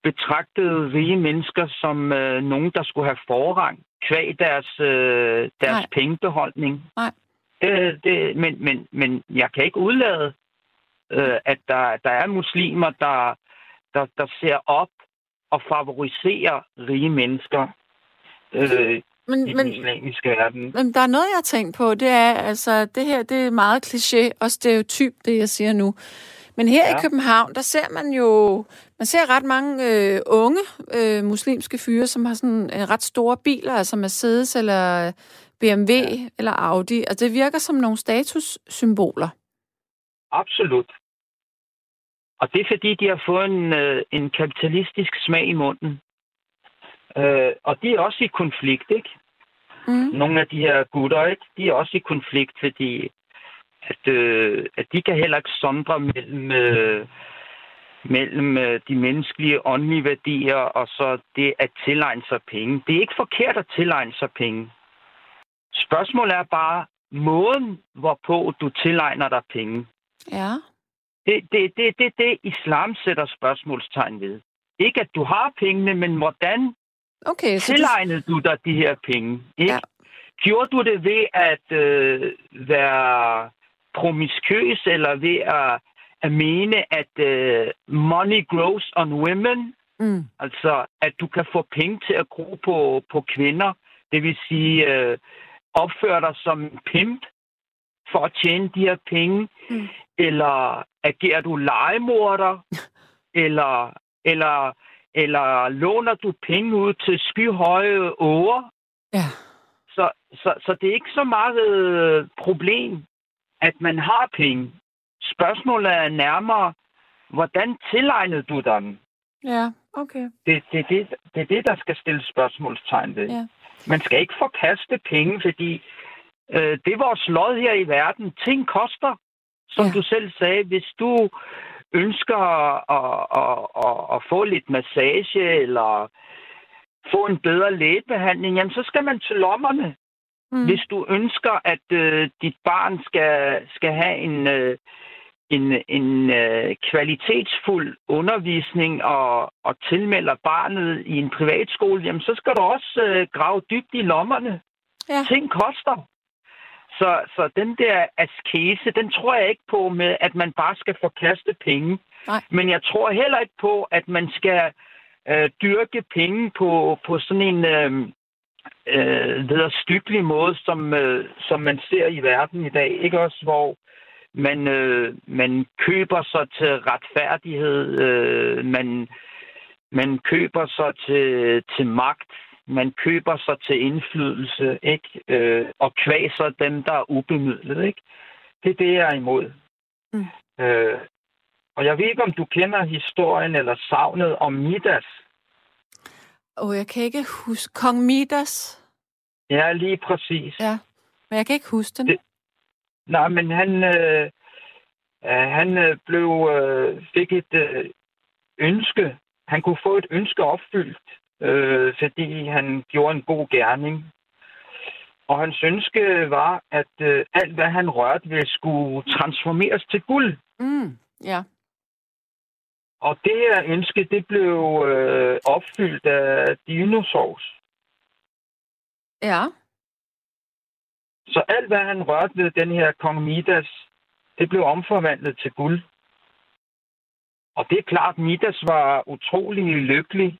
betragtet rige mennesker som øh, nogen, der skulle have forrang kvæg deres, øh, deres Nej. pengebeholdning. Nej. Det, det, men, men, men jeg kan ikke udlade, øh, at der, der er muslimer, der, der, der ser op og favoriserer rige mennesker øh, Men, i men, den islamiske verden. men der er noget, jeg har tænkt på. Det er, altså, det her det er meget kliché og stereotyp, det jeg siger nu. Men her ja. I København, der ser man jo man ser ret mange øh, unge øh, muslimske fyre, som har sådan øh, ret store biler, altså Mercedes eller BMW ja. eller Audi. Og det virker som nogle statussymboler. Absolut. Og det er fordi, de har fået en, øh, en kapitalistisk smag i munden. Øh, og de er også i konflikt, ikke? Mm. Nogle af de her gutter, ikke? De er også i konflikt, fordi at, øh, at de kan heller ikke sondre mellem, øh, mellem øh, de menneskelige åndelige værdier og så det at tilegne sig penge. Det er ikke forkert at tilegne sig penge. Spørgsmålet er bare måden, hvorpå du tilegner dig penge. Ja. Det er det, det, det, det, islam sætter spørgsmålstegn ved. Ikke at du har pengene, men hvordan Okay, så du, tilegnede du dig de her penge? Ikke? Ja. Gjorde du det ved at øh, være promiskøs, eller ved at, at mene, at øh, money grows on women? mm, Altså, at du kan få penge til at gro på, på kvinder. Det vil sige, øh, opføre dig som en pimp for at tjene de her penge. Mm. Eller agerer du legemorder? eller, eller, eller låner du penge ud til skyhøje åger? ja. Så, så, så det er ikke så meget øh, problem, at man har penge. Spørgsmålet er nærmere, hvordan tilegnede du den? Ja, okay. Det, det, det, det er det, der skal stilles spørgsmålstegn ved. Ja. Man skal ikke forkaste penge, fordi øh, det er vores lod her i verden. Ting koster, som ja. du selv sagde. Hvis du ønsker at, at, at, at få lidt massage eller få en bedre lægebehandling, jamen så skal man til lommerne. Mm. Hvis du ønsker, at øh, dit barn skal, skal have en, øh, en, en øh, kvalitetsfuld undervisning og, og tilmelder barnet i en privatskole, jamen så skal du også øh, grave dybt i lommerne. Ja. Ting koster. Så, så den der askese, den tror jeg ikke på med, at man bare skal forkaste penge. Nej. Men jeg tror heller ikke på, at man skal øh, dyrke penge på, på sådan en øh, øh, vederstykkelig måde, som, øh, som man ser i verden i dag. Ikke også, hvor man, øh, man køber sig til retfærdighed, øh, man, man køber sig til, til magt, man køber sig til indflydelse, ikke? Øh, og kvaser dem, der er ubemidlet, ikke? Det er det, jeg er imod. Mm. Øh, og jeg ved ikke, om du kender historien eller savnet om Midas. Åh, jeg kan ikke huske. Kong Midas. Ja, lige præcis. Ja. Men jeg kan ikke huske den. Det- Nej, men han, øh, øh, han øh, blev, øh, fik et øh, ønske. Han kunne få et ønske opfyldt, øh, fordi han gjorde en god gerning. Og hans ønske var, at øh, alt, hvad han rørte ved, skulle transformeres til guld. Mm. Ja. Og det her ønske, det blev øh, opfyldt af dinosaurs. Ja. Så alt, hvad han rørte ved den her kong Midas, det blev omforvandlet til guld. Og det er klart, Midas var utrolig lykkelig.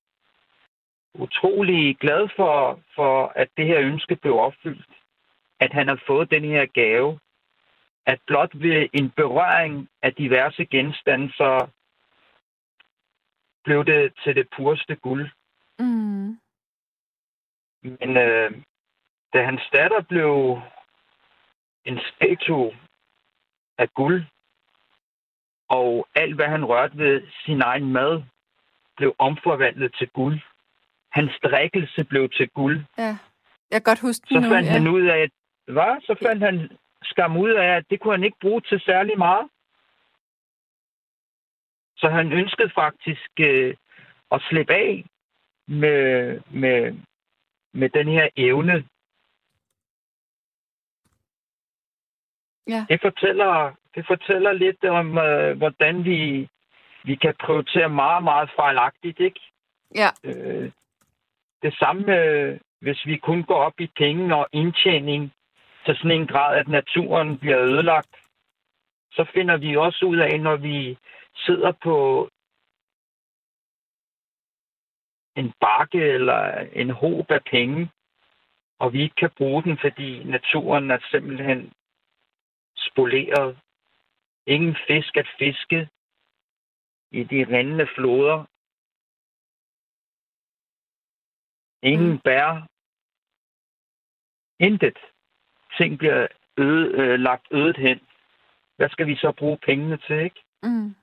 Utrolig glad for, for, at det her ønske blev opfyldt. At han har fået den her gave. At blot ved en berøring af diverse genstande, så blev det til det pureste guld. Mm. Men øh, da hans datter blev en statue af guld, og alt, hvad han rørte ved sin egen mad, blev omforvandlet til guld. Hans drikkelse blev til guld. Ja. Jeg kan godt huske Så nu. fandt Ja. han ud af, at, hvad? Så fandt han skam ud af, at det kunne han ikke bruge til særlig meget. Så han ønskede faktisk øh, at slippe af med, med, med den her evne. Ja. Det fortæller, det fortæller lidt om, øh, hvordan vi, vi kan prioritere meget, meget fejlagtigt, ikke? Ja. Øh, det samme, øh, hvis vi kun går op i penge og indtjening til sådan en grad, at naturen bliver ødelagt, så finder vi også ud af, når vi sidder på en bakke eller en håb af penge, og vi ikke kan bruge den, fordi naturen er simpelthen spoleret. Ingen fisk at fiske i de rindende floder. Ingen Mm. bær. Intet. Ting bliver øde, øh, lagt ødet hen. Hvad skal vi så bruge pengene til, ikke? Mm.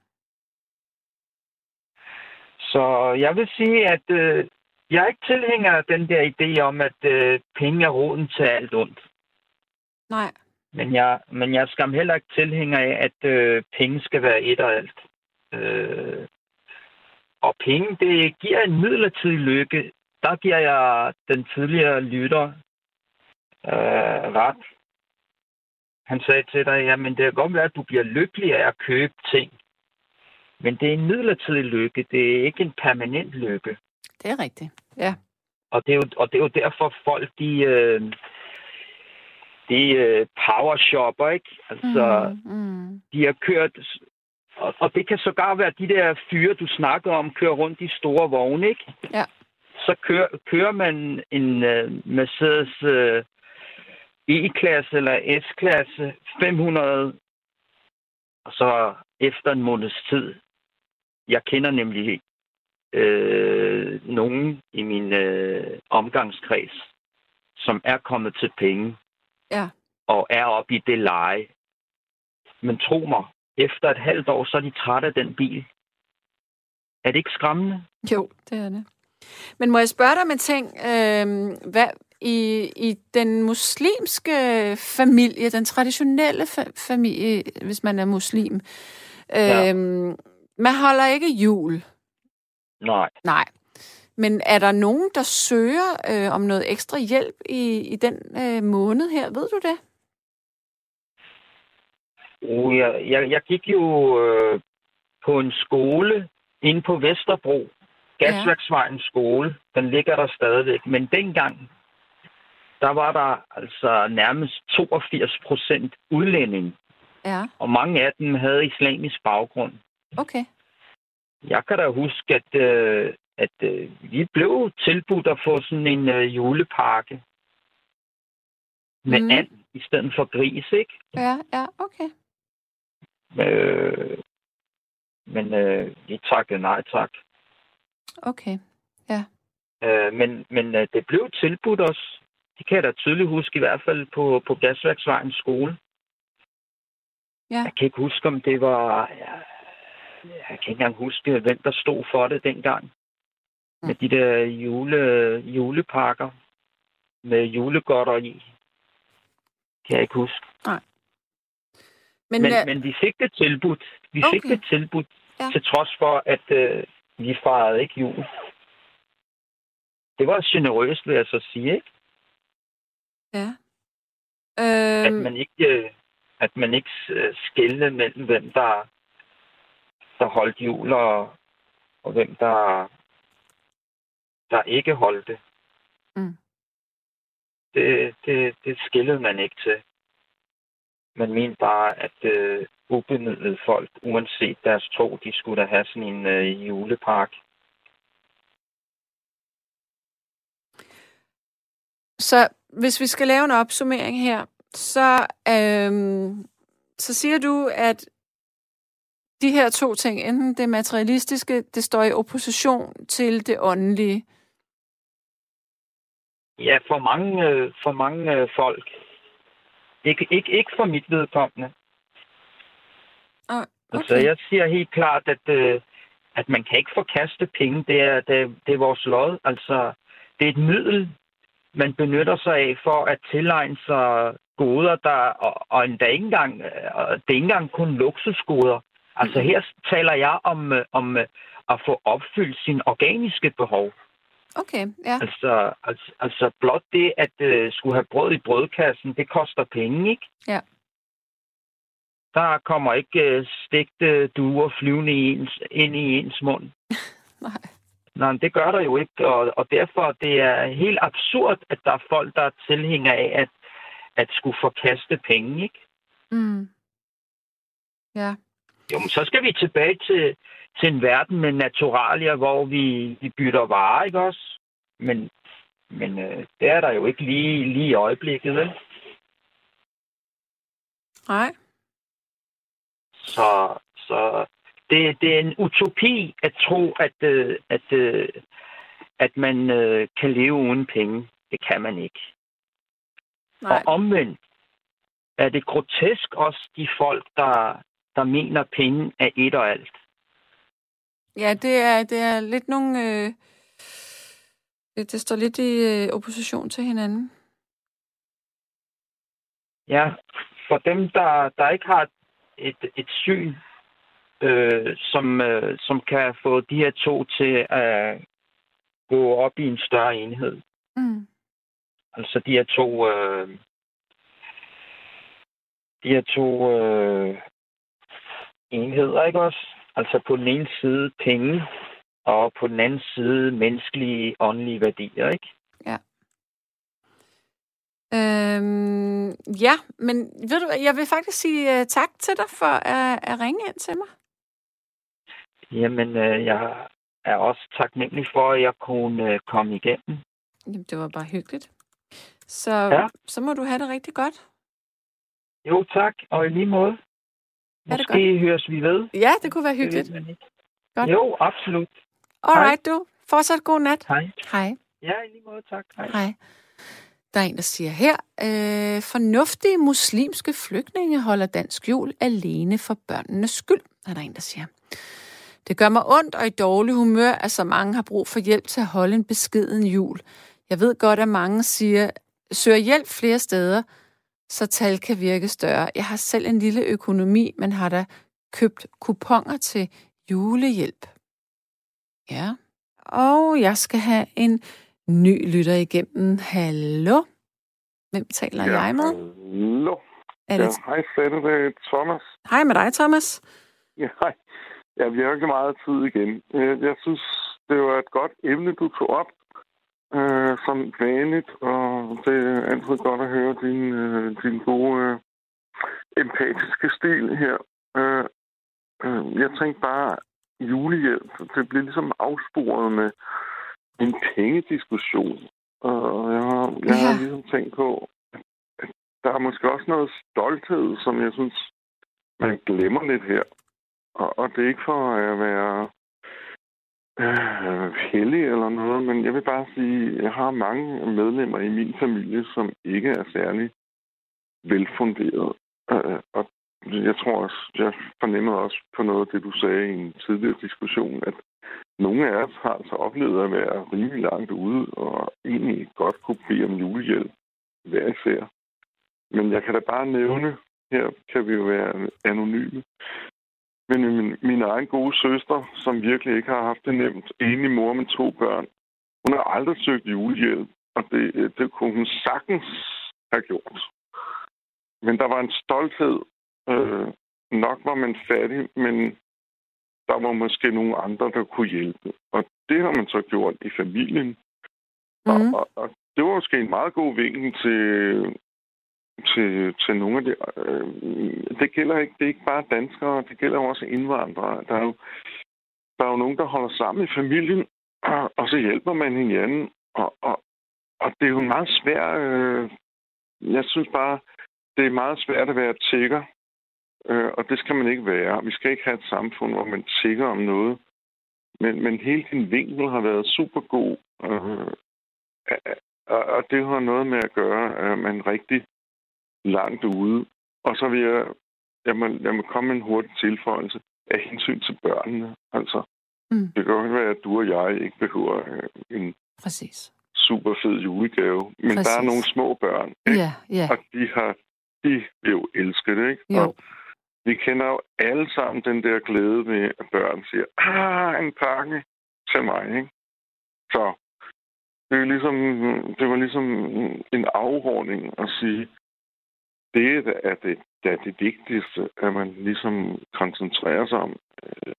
Så jeg vil sige, at øh, jeg er ikke tilhænger af den der idé om, at øh, penge er roden til alt ondt. Nej. Men jeg, men jeg er skam heller ikke tilhænger af, at øh, penge skal være et og alt. Øh, og penge, det giver en midlertidig lykke. Der giver jeg den tidligere lytter øh, ret. Han sagde til dig, jamen det kan godt være, at du bliver lykkelig af at købe ting. Men det er en midlertidig lykke. Det er ikke en permanent lykke. Det er rigtigt. Ja. Og det er jo, og det er jo derfor, folk de, øh, de øh, powershopper, ikke? Altså, Mm. Mm. de har kørt... Og, og det kan sågar være de der fyre, du snakker om, kører rundt i store vogne, ikke? Ja. Så kører, kører man en uh, Mercedes uh, E-klasse eller S-klasse 500, og så efter en måneds tid, jeg kender nemlig øh, nogen i min øh, omgangskreds, som er kommet til penge Ja. og er oppe i det leje. Men tro mig, efter et halvt år, så er de trætte af den bil. Er det ikke skræmmende? Jo, det er det. Men må jeg spørge dig med ting? Øh, hvad, i, I den muslimske familie, den traditionelle fa- familie, hvis man er muslim, øh, Ja. man holder ikke jul. Nej. Nej. Men er der nogen, der søger øh, om noget ekstra hjælp i, i den øh, måned her? Ved du det? Uh, jeg, jeg, jeg gik jo øh, på en skole inde på Vesterbro. Gasværksvejens skole. Den ligger der stadigvæk. Men dengang, der var der altså nærmest 82 procent udlænding. Ja, Og mange af dem havde islamisk baggrund. okay. Jeg kan da huske, at, øh, at øh, vi blev tilbudt at få sådan en øh, julepakke med Mm. mm. and i stedet for gris, ikke? Ja, ja, okay. Øh, men øh, vi takkede nej tak. Okay. Øh, men men øh, det blev tilbudt os. Det kan jeg da tydeligt huske, i hvert fald på, på Gasværksvejens skole. Ja. Jeg kan ikke huske, om det var... Jeg, jeg kan ikke engang huske, hvem der stod for det dengang. Mm. Med de der jule, julepakker med julegodter i. Kan jeg ikke huske. Men, Men, øh, men vi fik det tilbudt. Vi fik Okay. det tilbudt, Ja. ja. til trods for, at øh, vi fejrede ikke jul. Det var generøst, vil jeg så sige, ikke? ja. At Øhm, man ikke, øh, at man ikke øh, skældte mellem, hvem der, der holdt jul, og, og hvem der, der ikke holdt det. Mm. Det, det, det skillede man ikke til. Man mente bare, at øh, ubemidlede folk, uanset deres tro, de skulle da have sådan en øh, julepark. Så hvis vi skal lave en opsummering her, så, øhm, så siger du, at de her to ting, enten det materialistiske, det står i opposition til det åndelige. Ja, for mange, øh, for mange øh, folk. Ikke, ikke, ikke for mit vedkommende. Ah, okay. Altså, jeg siger helt klart, at, øh, at man kan ikke forkaste penge. Det er, det, det er vores lod. Altså, det er et middel, man benytter sig af for at tilegne sig goder, der, og, og endda ikke engang, og det er ikke engang kun luksusgoder. Altså her taler jeg om, om at få opfyldt sin organiske behov. Okay, ja. Altså, altså, altså blot det at uh, skulle have brød i brødkassen, det koster penge, ikke? Ja. Der kommer ikke uh, stegte duer flyvende i ens, ind i ens mund. Nej. Nej, det gør der jo ikke, og, og derfor det er helt absurd, at der er folk, der er tilhængere af at, at skulle forkaste penge, ikke? Mm. Ja. Jo, men så skal vi tilbage til, til en verden med naturalier, hvor vi, vi bytter varer, ikke også? Men, men øh, det er der jo ikke lige, lige i øjeblikket, vel? Nej. Så, så det, det er en utopi at tro, at, øh, at, øh, at man øh, kan leve uden penge. Det kan man ikke. Nej. Og omvendt er det grotesk også de folk, der, der mener, at penge er et og alt. Ja, det er, det er lidt nogle... Øh, det, det står lidt i øh, opposition til hinanden. Ja, for dem, der, der ikke har et, et syn, øh, som, øh, som kan få de her to til at gå op i en større enhed. Mm. Altså de her to... Øh, de her to øh, enheder, ikke også? Altså på den ene side penge, og på den anden side menneskelige, åndelige værdier, ikke? Ja. Øhm, ja, men ved du jeg vil faktisk sige uh, tak til dig for at, at ringe ind til mig. Jamen, øh, jeg er også taknemmelig for, at jeg kunne øh, komme igennem. Jamen, det var bare hyggeligt. Så, Ja. så må du have det rigtig godt. Jo, tak, og i lige måde. Ha' det Måske høres vi ved. Ja, det kunne være hyggeligt. Godt. Jo, absolut. Alright, du. Fortsat god nat. Hej. Hej. Ja, i lige måde, tak. Hej. Hej. Der er en, der siger her, øh, fornuftige muslimske flygtninge holder dansk jul alene for børnenes skyld, er der en, der siger. Det gør mig ondt og i dårlig humør, at så mange har brug for hjælp til at holde en beskeden jul. Jeg ved godt, at mange siger, søger hjælp flere steder, så tal kan virke større. Jeg har selv en lille økonomi, men har da købt kuponer til julehjælp. Ja. Og jeg skal have en ny lytter igennem. Hallo? Hvem taler ja. jeg med? Hallo. Er det... Ja, hej, Sette. Det er Thomas. Hej med dig, Thomas. Ja, hej. Ja, vi har ikke meget tid igen. Øh, Jeg synes, det var et godt emne, du tog op. Øh, som vanligt, og det er altid godt at høre din, øh, din gode øh, empatiske stil her. Øh, øh, jeg tænkte bare, julehjælp, det bliver ligesom afsporet med en pengediskussion. Og jeg har, jeg har Ja. ligesom tænkt på, at der er måske også noget stolthed, som jeg synes, man glemmer lidt her. Og, og det er ikke for at være øh, heldig eller noget, men jeg vil bare sige, at jeg har mange medlemmer i min familie, som ikke er særlig velfunderet. Øh, og jeg tror også, jeg fornemmede også på noget af det, du sagde i en tidligere diskussion, at nogle af os har altså oplevet at være rimelig langt ude, og egentlig godt kunne bede om julehjælp hver især. Men jeg kan da bare nævne, her kan vi jo være anonyme, men min, min egen gode søster, som virkelig ikke har haft det nemt, enlig mor med to børn, hun har aldrig søgt julehjælp, og det, det kunne hun sagtens have gjort. Men der var en stolthed. Øh, nok var man fattig, men der var måske nogle andre, der kunne hjælpe. Og det har man så gjort i familien. Mm. Og, og, og det var måske en meget god vinkel til, til, til nogle af de... Øh, det gælder ikke, det er ikke bare danskere, det gælder også indvandrere. Der er jo, der er jo nogen, der holder sammen i familien, og, og så hjælper man hinanden. Og, og, og det er jo meget svært... Øh, jeg synes bare, det er meget svært at være tigger. Øh, og det skal man ikke være. Vi skal ikke have et samfund, hvor man tigger om noget. Men, men hele din vinkel har været super god. Øh, og, og det har noget med at gøre, at man rigtig langt ude. Og så vil jeg, jeg må, jeg må komme med en hurtig tilføjelse af hensyn til børnene. Altså, mm. det kan godt være, at du og jeg ikke behøver øh, en Præcis. super fed julegave. Men Præcis. der er nogle små børn, ikke? Ja, ja. og de har de vil jo elske det, ikke? Jo. Og vi kender jo alle sammen den der glæde med, at børn siger, ah, en pakke til mig, ikke? Så det, er ligesom, det var ligesom en afrunding at sige, det er det, det, er det vigtigste, at man ligesom koncentrerer sig om, øh,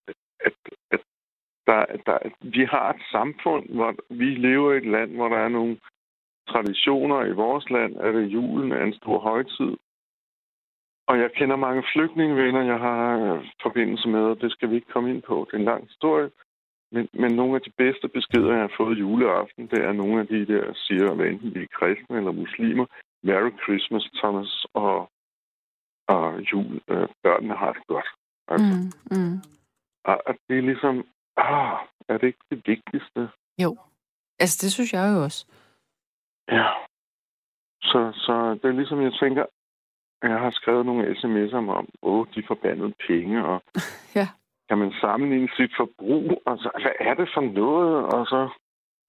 at, at der, der, vi har et samfund, hvor vi lever i et land, hvor der er nogle traditioner. I vores land er det julen er en stor højtid. Og jeg kender mange flygtningevenner, jeg har øh, forbindelse med, og det skal vi ikke komme ind på. Det er en lang historie. Men, men nogle af de bedste beskeder, jeg har fået juleaften, det er nogle af de der siger, hvad enten de er kristne eller muslimer, Merry Christmas, Thomas, og, og jul. Øh, børnene har det godt. Altså. Mm, mm. Og, og det er ligesom, ah, er det ikke det vigtigste? Jo. Altså, det synes jeg jo også. Ja. Så, så det er ligesom, jeg tænker, jeg har skrevet nogle sms'er om, åh, de forbandede penge, og Ja. kan man sammenligne sit forbrug? Og så, hvad er det for noget? Og så,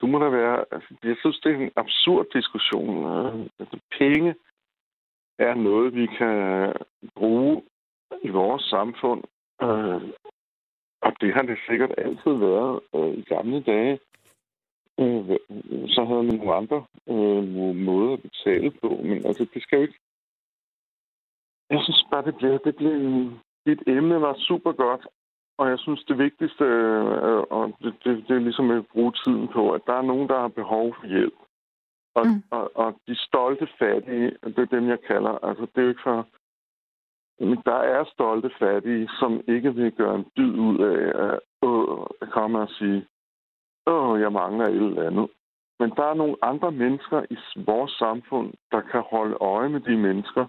du må da være... Altså, jeg synes, det er en absurd diskussion. Øh, altså, penge er noget, vi kan bruge i vores samfund. Øh, og det har det sikkert altid været øh, i gamle dage. Øh, så havde man nogle andre øh, måder at betale på. Men altså, det skal jo ikke... Jeg synes bare, det blev... Det blev dit emne var super godt, og jeg synes, det vigtigste, øh, og det, det, det er ligesom at bruge tiden på, at der er nogen, der har behov for hjælp. Og, Mm. og, og de stolte fattige, det er dem, jeg kalder. Altså, det er jo ikke for... Men der er stolte fattige, som ikke vil gøre en dyd ud af at, øh, komme og sige, åh, jeg mangler et eller andet. Men der er nogle andre mennesker i vores samfund, der kan holde øje med de mennesker,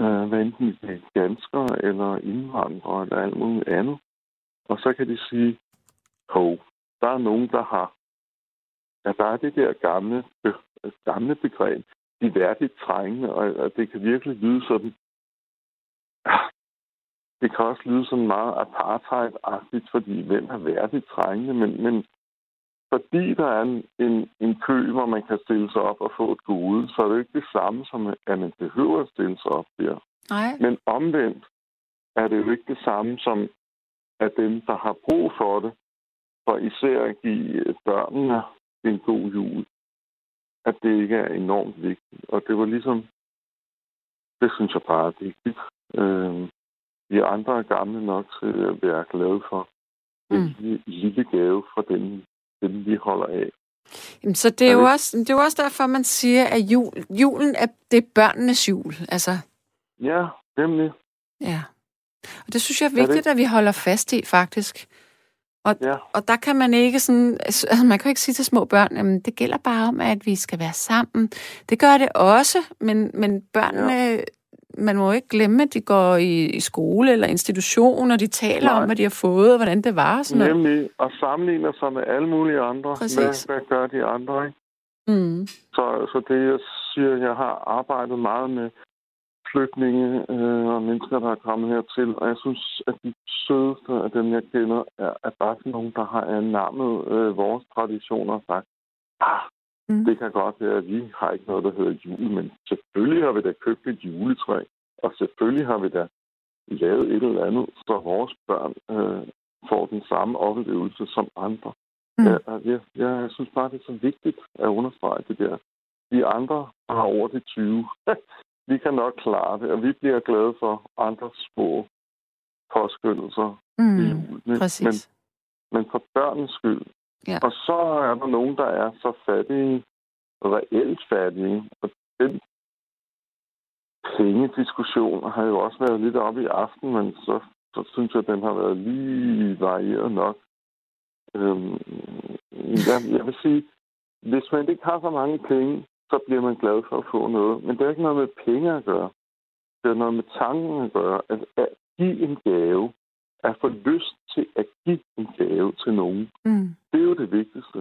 øh, hvad enten de er danskere eller indvandrere eller alt muligt andet. Og så kan de sige, hov, der er nogen, der har, ja, der er det der gamle, be- gamle begreb, de værdigt trængende, og, og det kan virkelig lyde sådan, det kan også lyde sådan meget apartheid-agtigt, fordi hvem er værdigt trængende, men, men fordi der er en, en, en kø, hvor man kan stille sig op og få et gode, så er det ikke det samme som, at man behøver at stille sig op der. Nej. Men omvendt er det jo ikke det samme som, at dem, der har brug for det, for især at give børnene en god jul, at det ikke er enormt vigtigt. Og det var ligesom, det synes jeg bare er vigtigt. Øh, vi andre er gamle nok til at være glade for en Mm. lille, gave fra dem, dem, vi holder af. Jamen, så det er, Er jo også, det er jo også derfor, man siger, at jul, julen er, det er børnenes jul. Altså, Ja, nemlig. ja. Og det synes jeg er Er vigtigt, at vi holder fast i, faktisk. Og, Ja. og der kan man ikke sådan, altså man kan ikke sige til små børn, jamen det gælder bare om, at vi skal være sammen. Det gør det også, men, men børnene, ja. Man må ikke glemme, at de går i, i skole eller institution, og de taler Nej. om, hvad de har fået, og hvordan det var. Sådan noget. Nemlig, og sammenligner sig med alle mulige andre. Præcis. Hvad, hvad gør de andre, ikke? Mm. Så, så det, jeg siger, jeg har arbejdet meget med flygtninge øh, og mennesker, der er kommet hertil, og jeg synes, at de sødeste af dem, jeg kender, er, er bare sådan nogen, der har anammet øh, vores traditioner og sagt, ah, Mm. det kan godt være, at vi har ikke noget, der hedder jul, men selvfølgelig har vi da købt et juletræ, og selvfølgelig har vi da lavet et eller andet, så vores børn øh, får den samme oplevelse som andre. Mm. Ja, og jeg, jeg synes bare, det er så vigtigt at understrege det der. De andre har over de 20. vi kan nok klare det, og vi bliver glade for andres små påskyndelser i Mm. julen. ikke? Præcis. Men, men for børnens skyld. Ja. Og så er der nogen, der er så fattige, reelt fattige. Og den pengediskussion har jo også været lidt oppe i aften, men så, så synes jeg, at den har været lige varieret nok. Øhm, jeg, jeg vil sige, hvis man ikke har så mange penge, så bliver man glad for at få noget. Men det er ikke noget med penge at gøre. Det er noget med tanken at gøre. Altså, at give en gave at få lyst til at give en gave til nogen. Mm. Det er jo det vigtigste.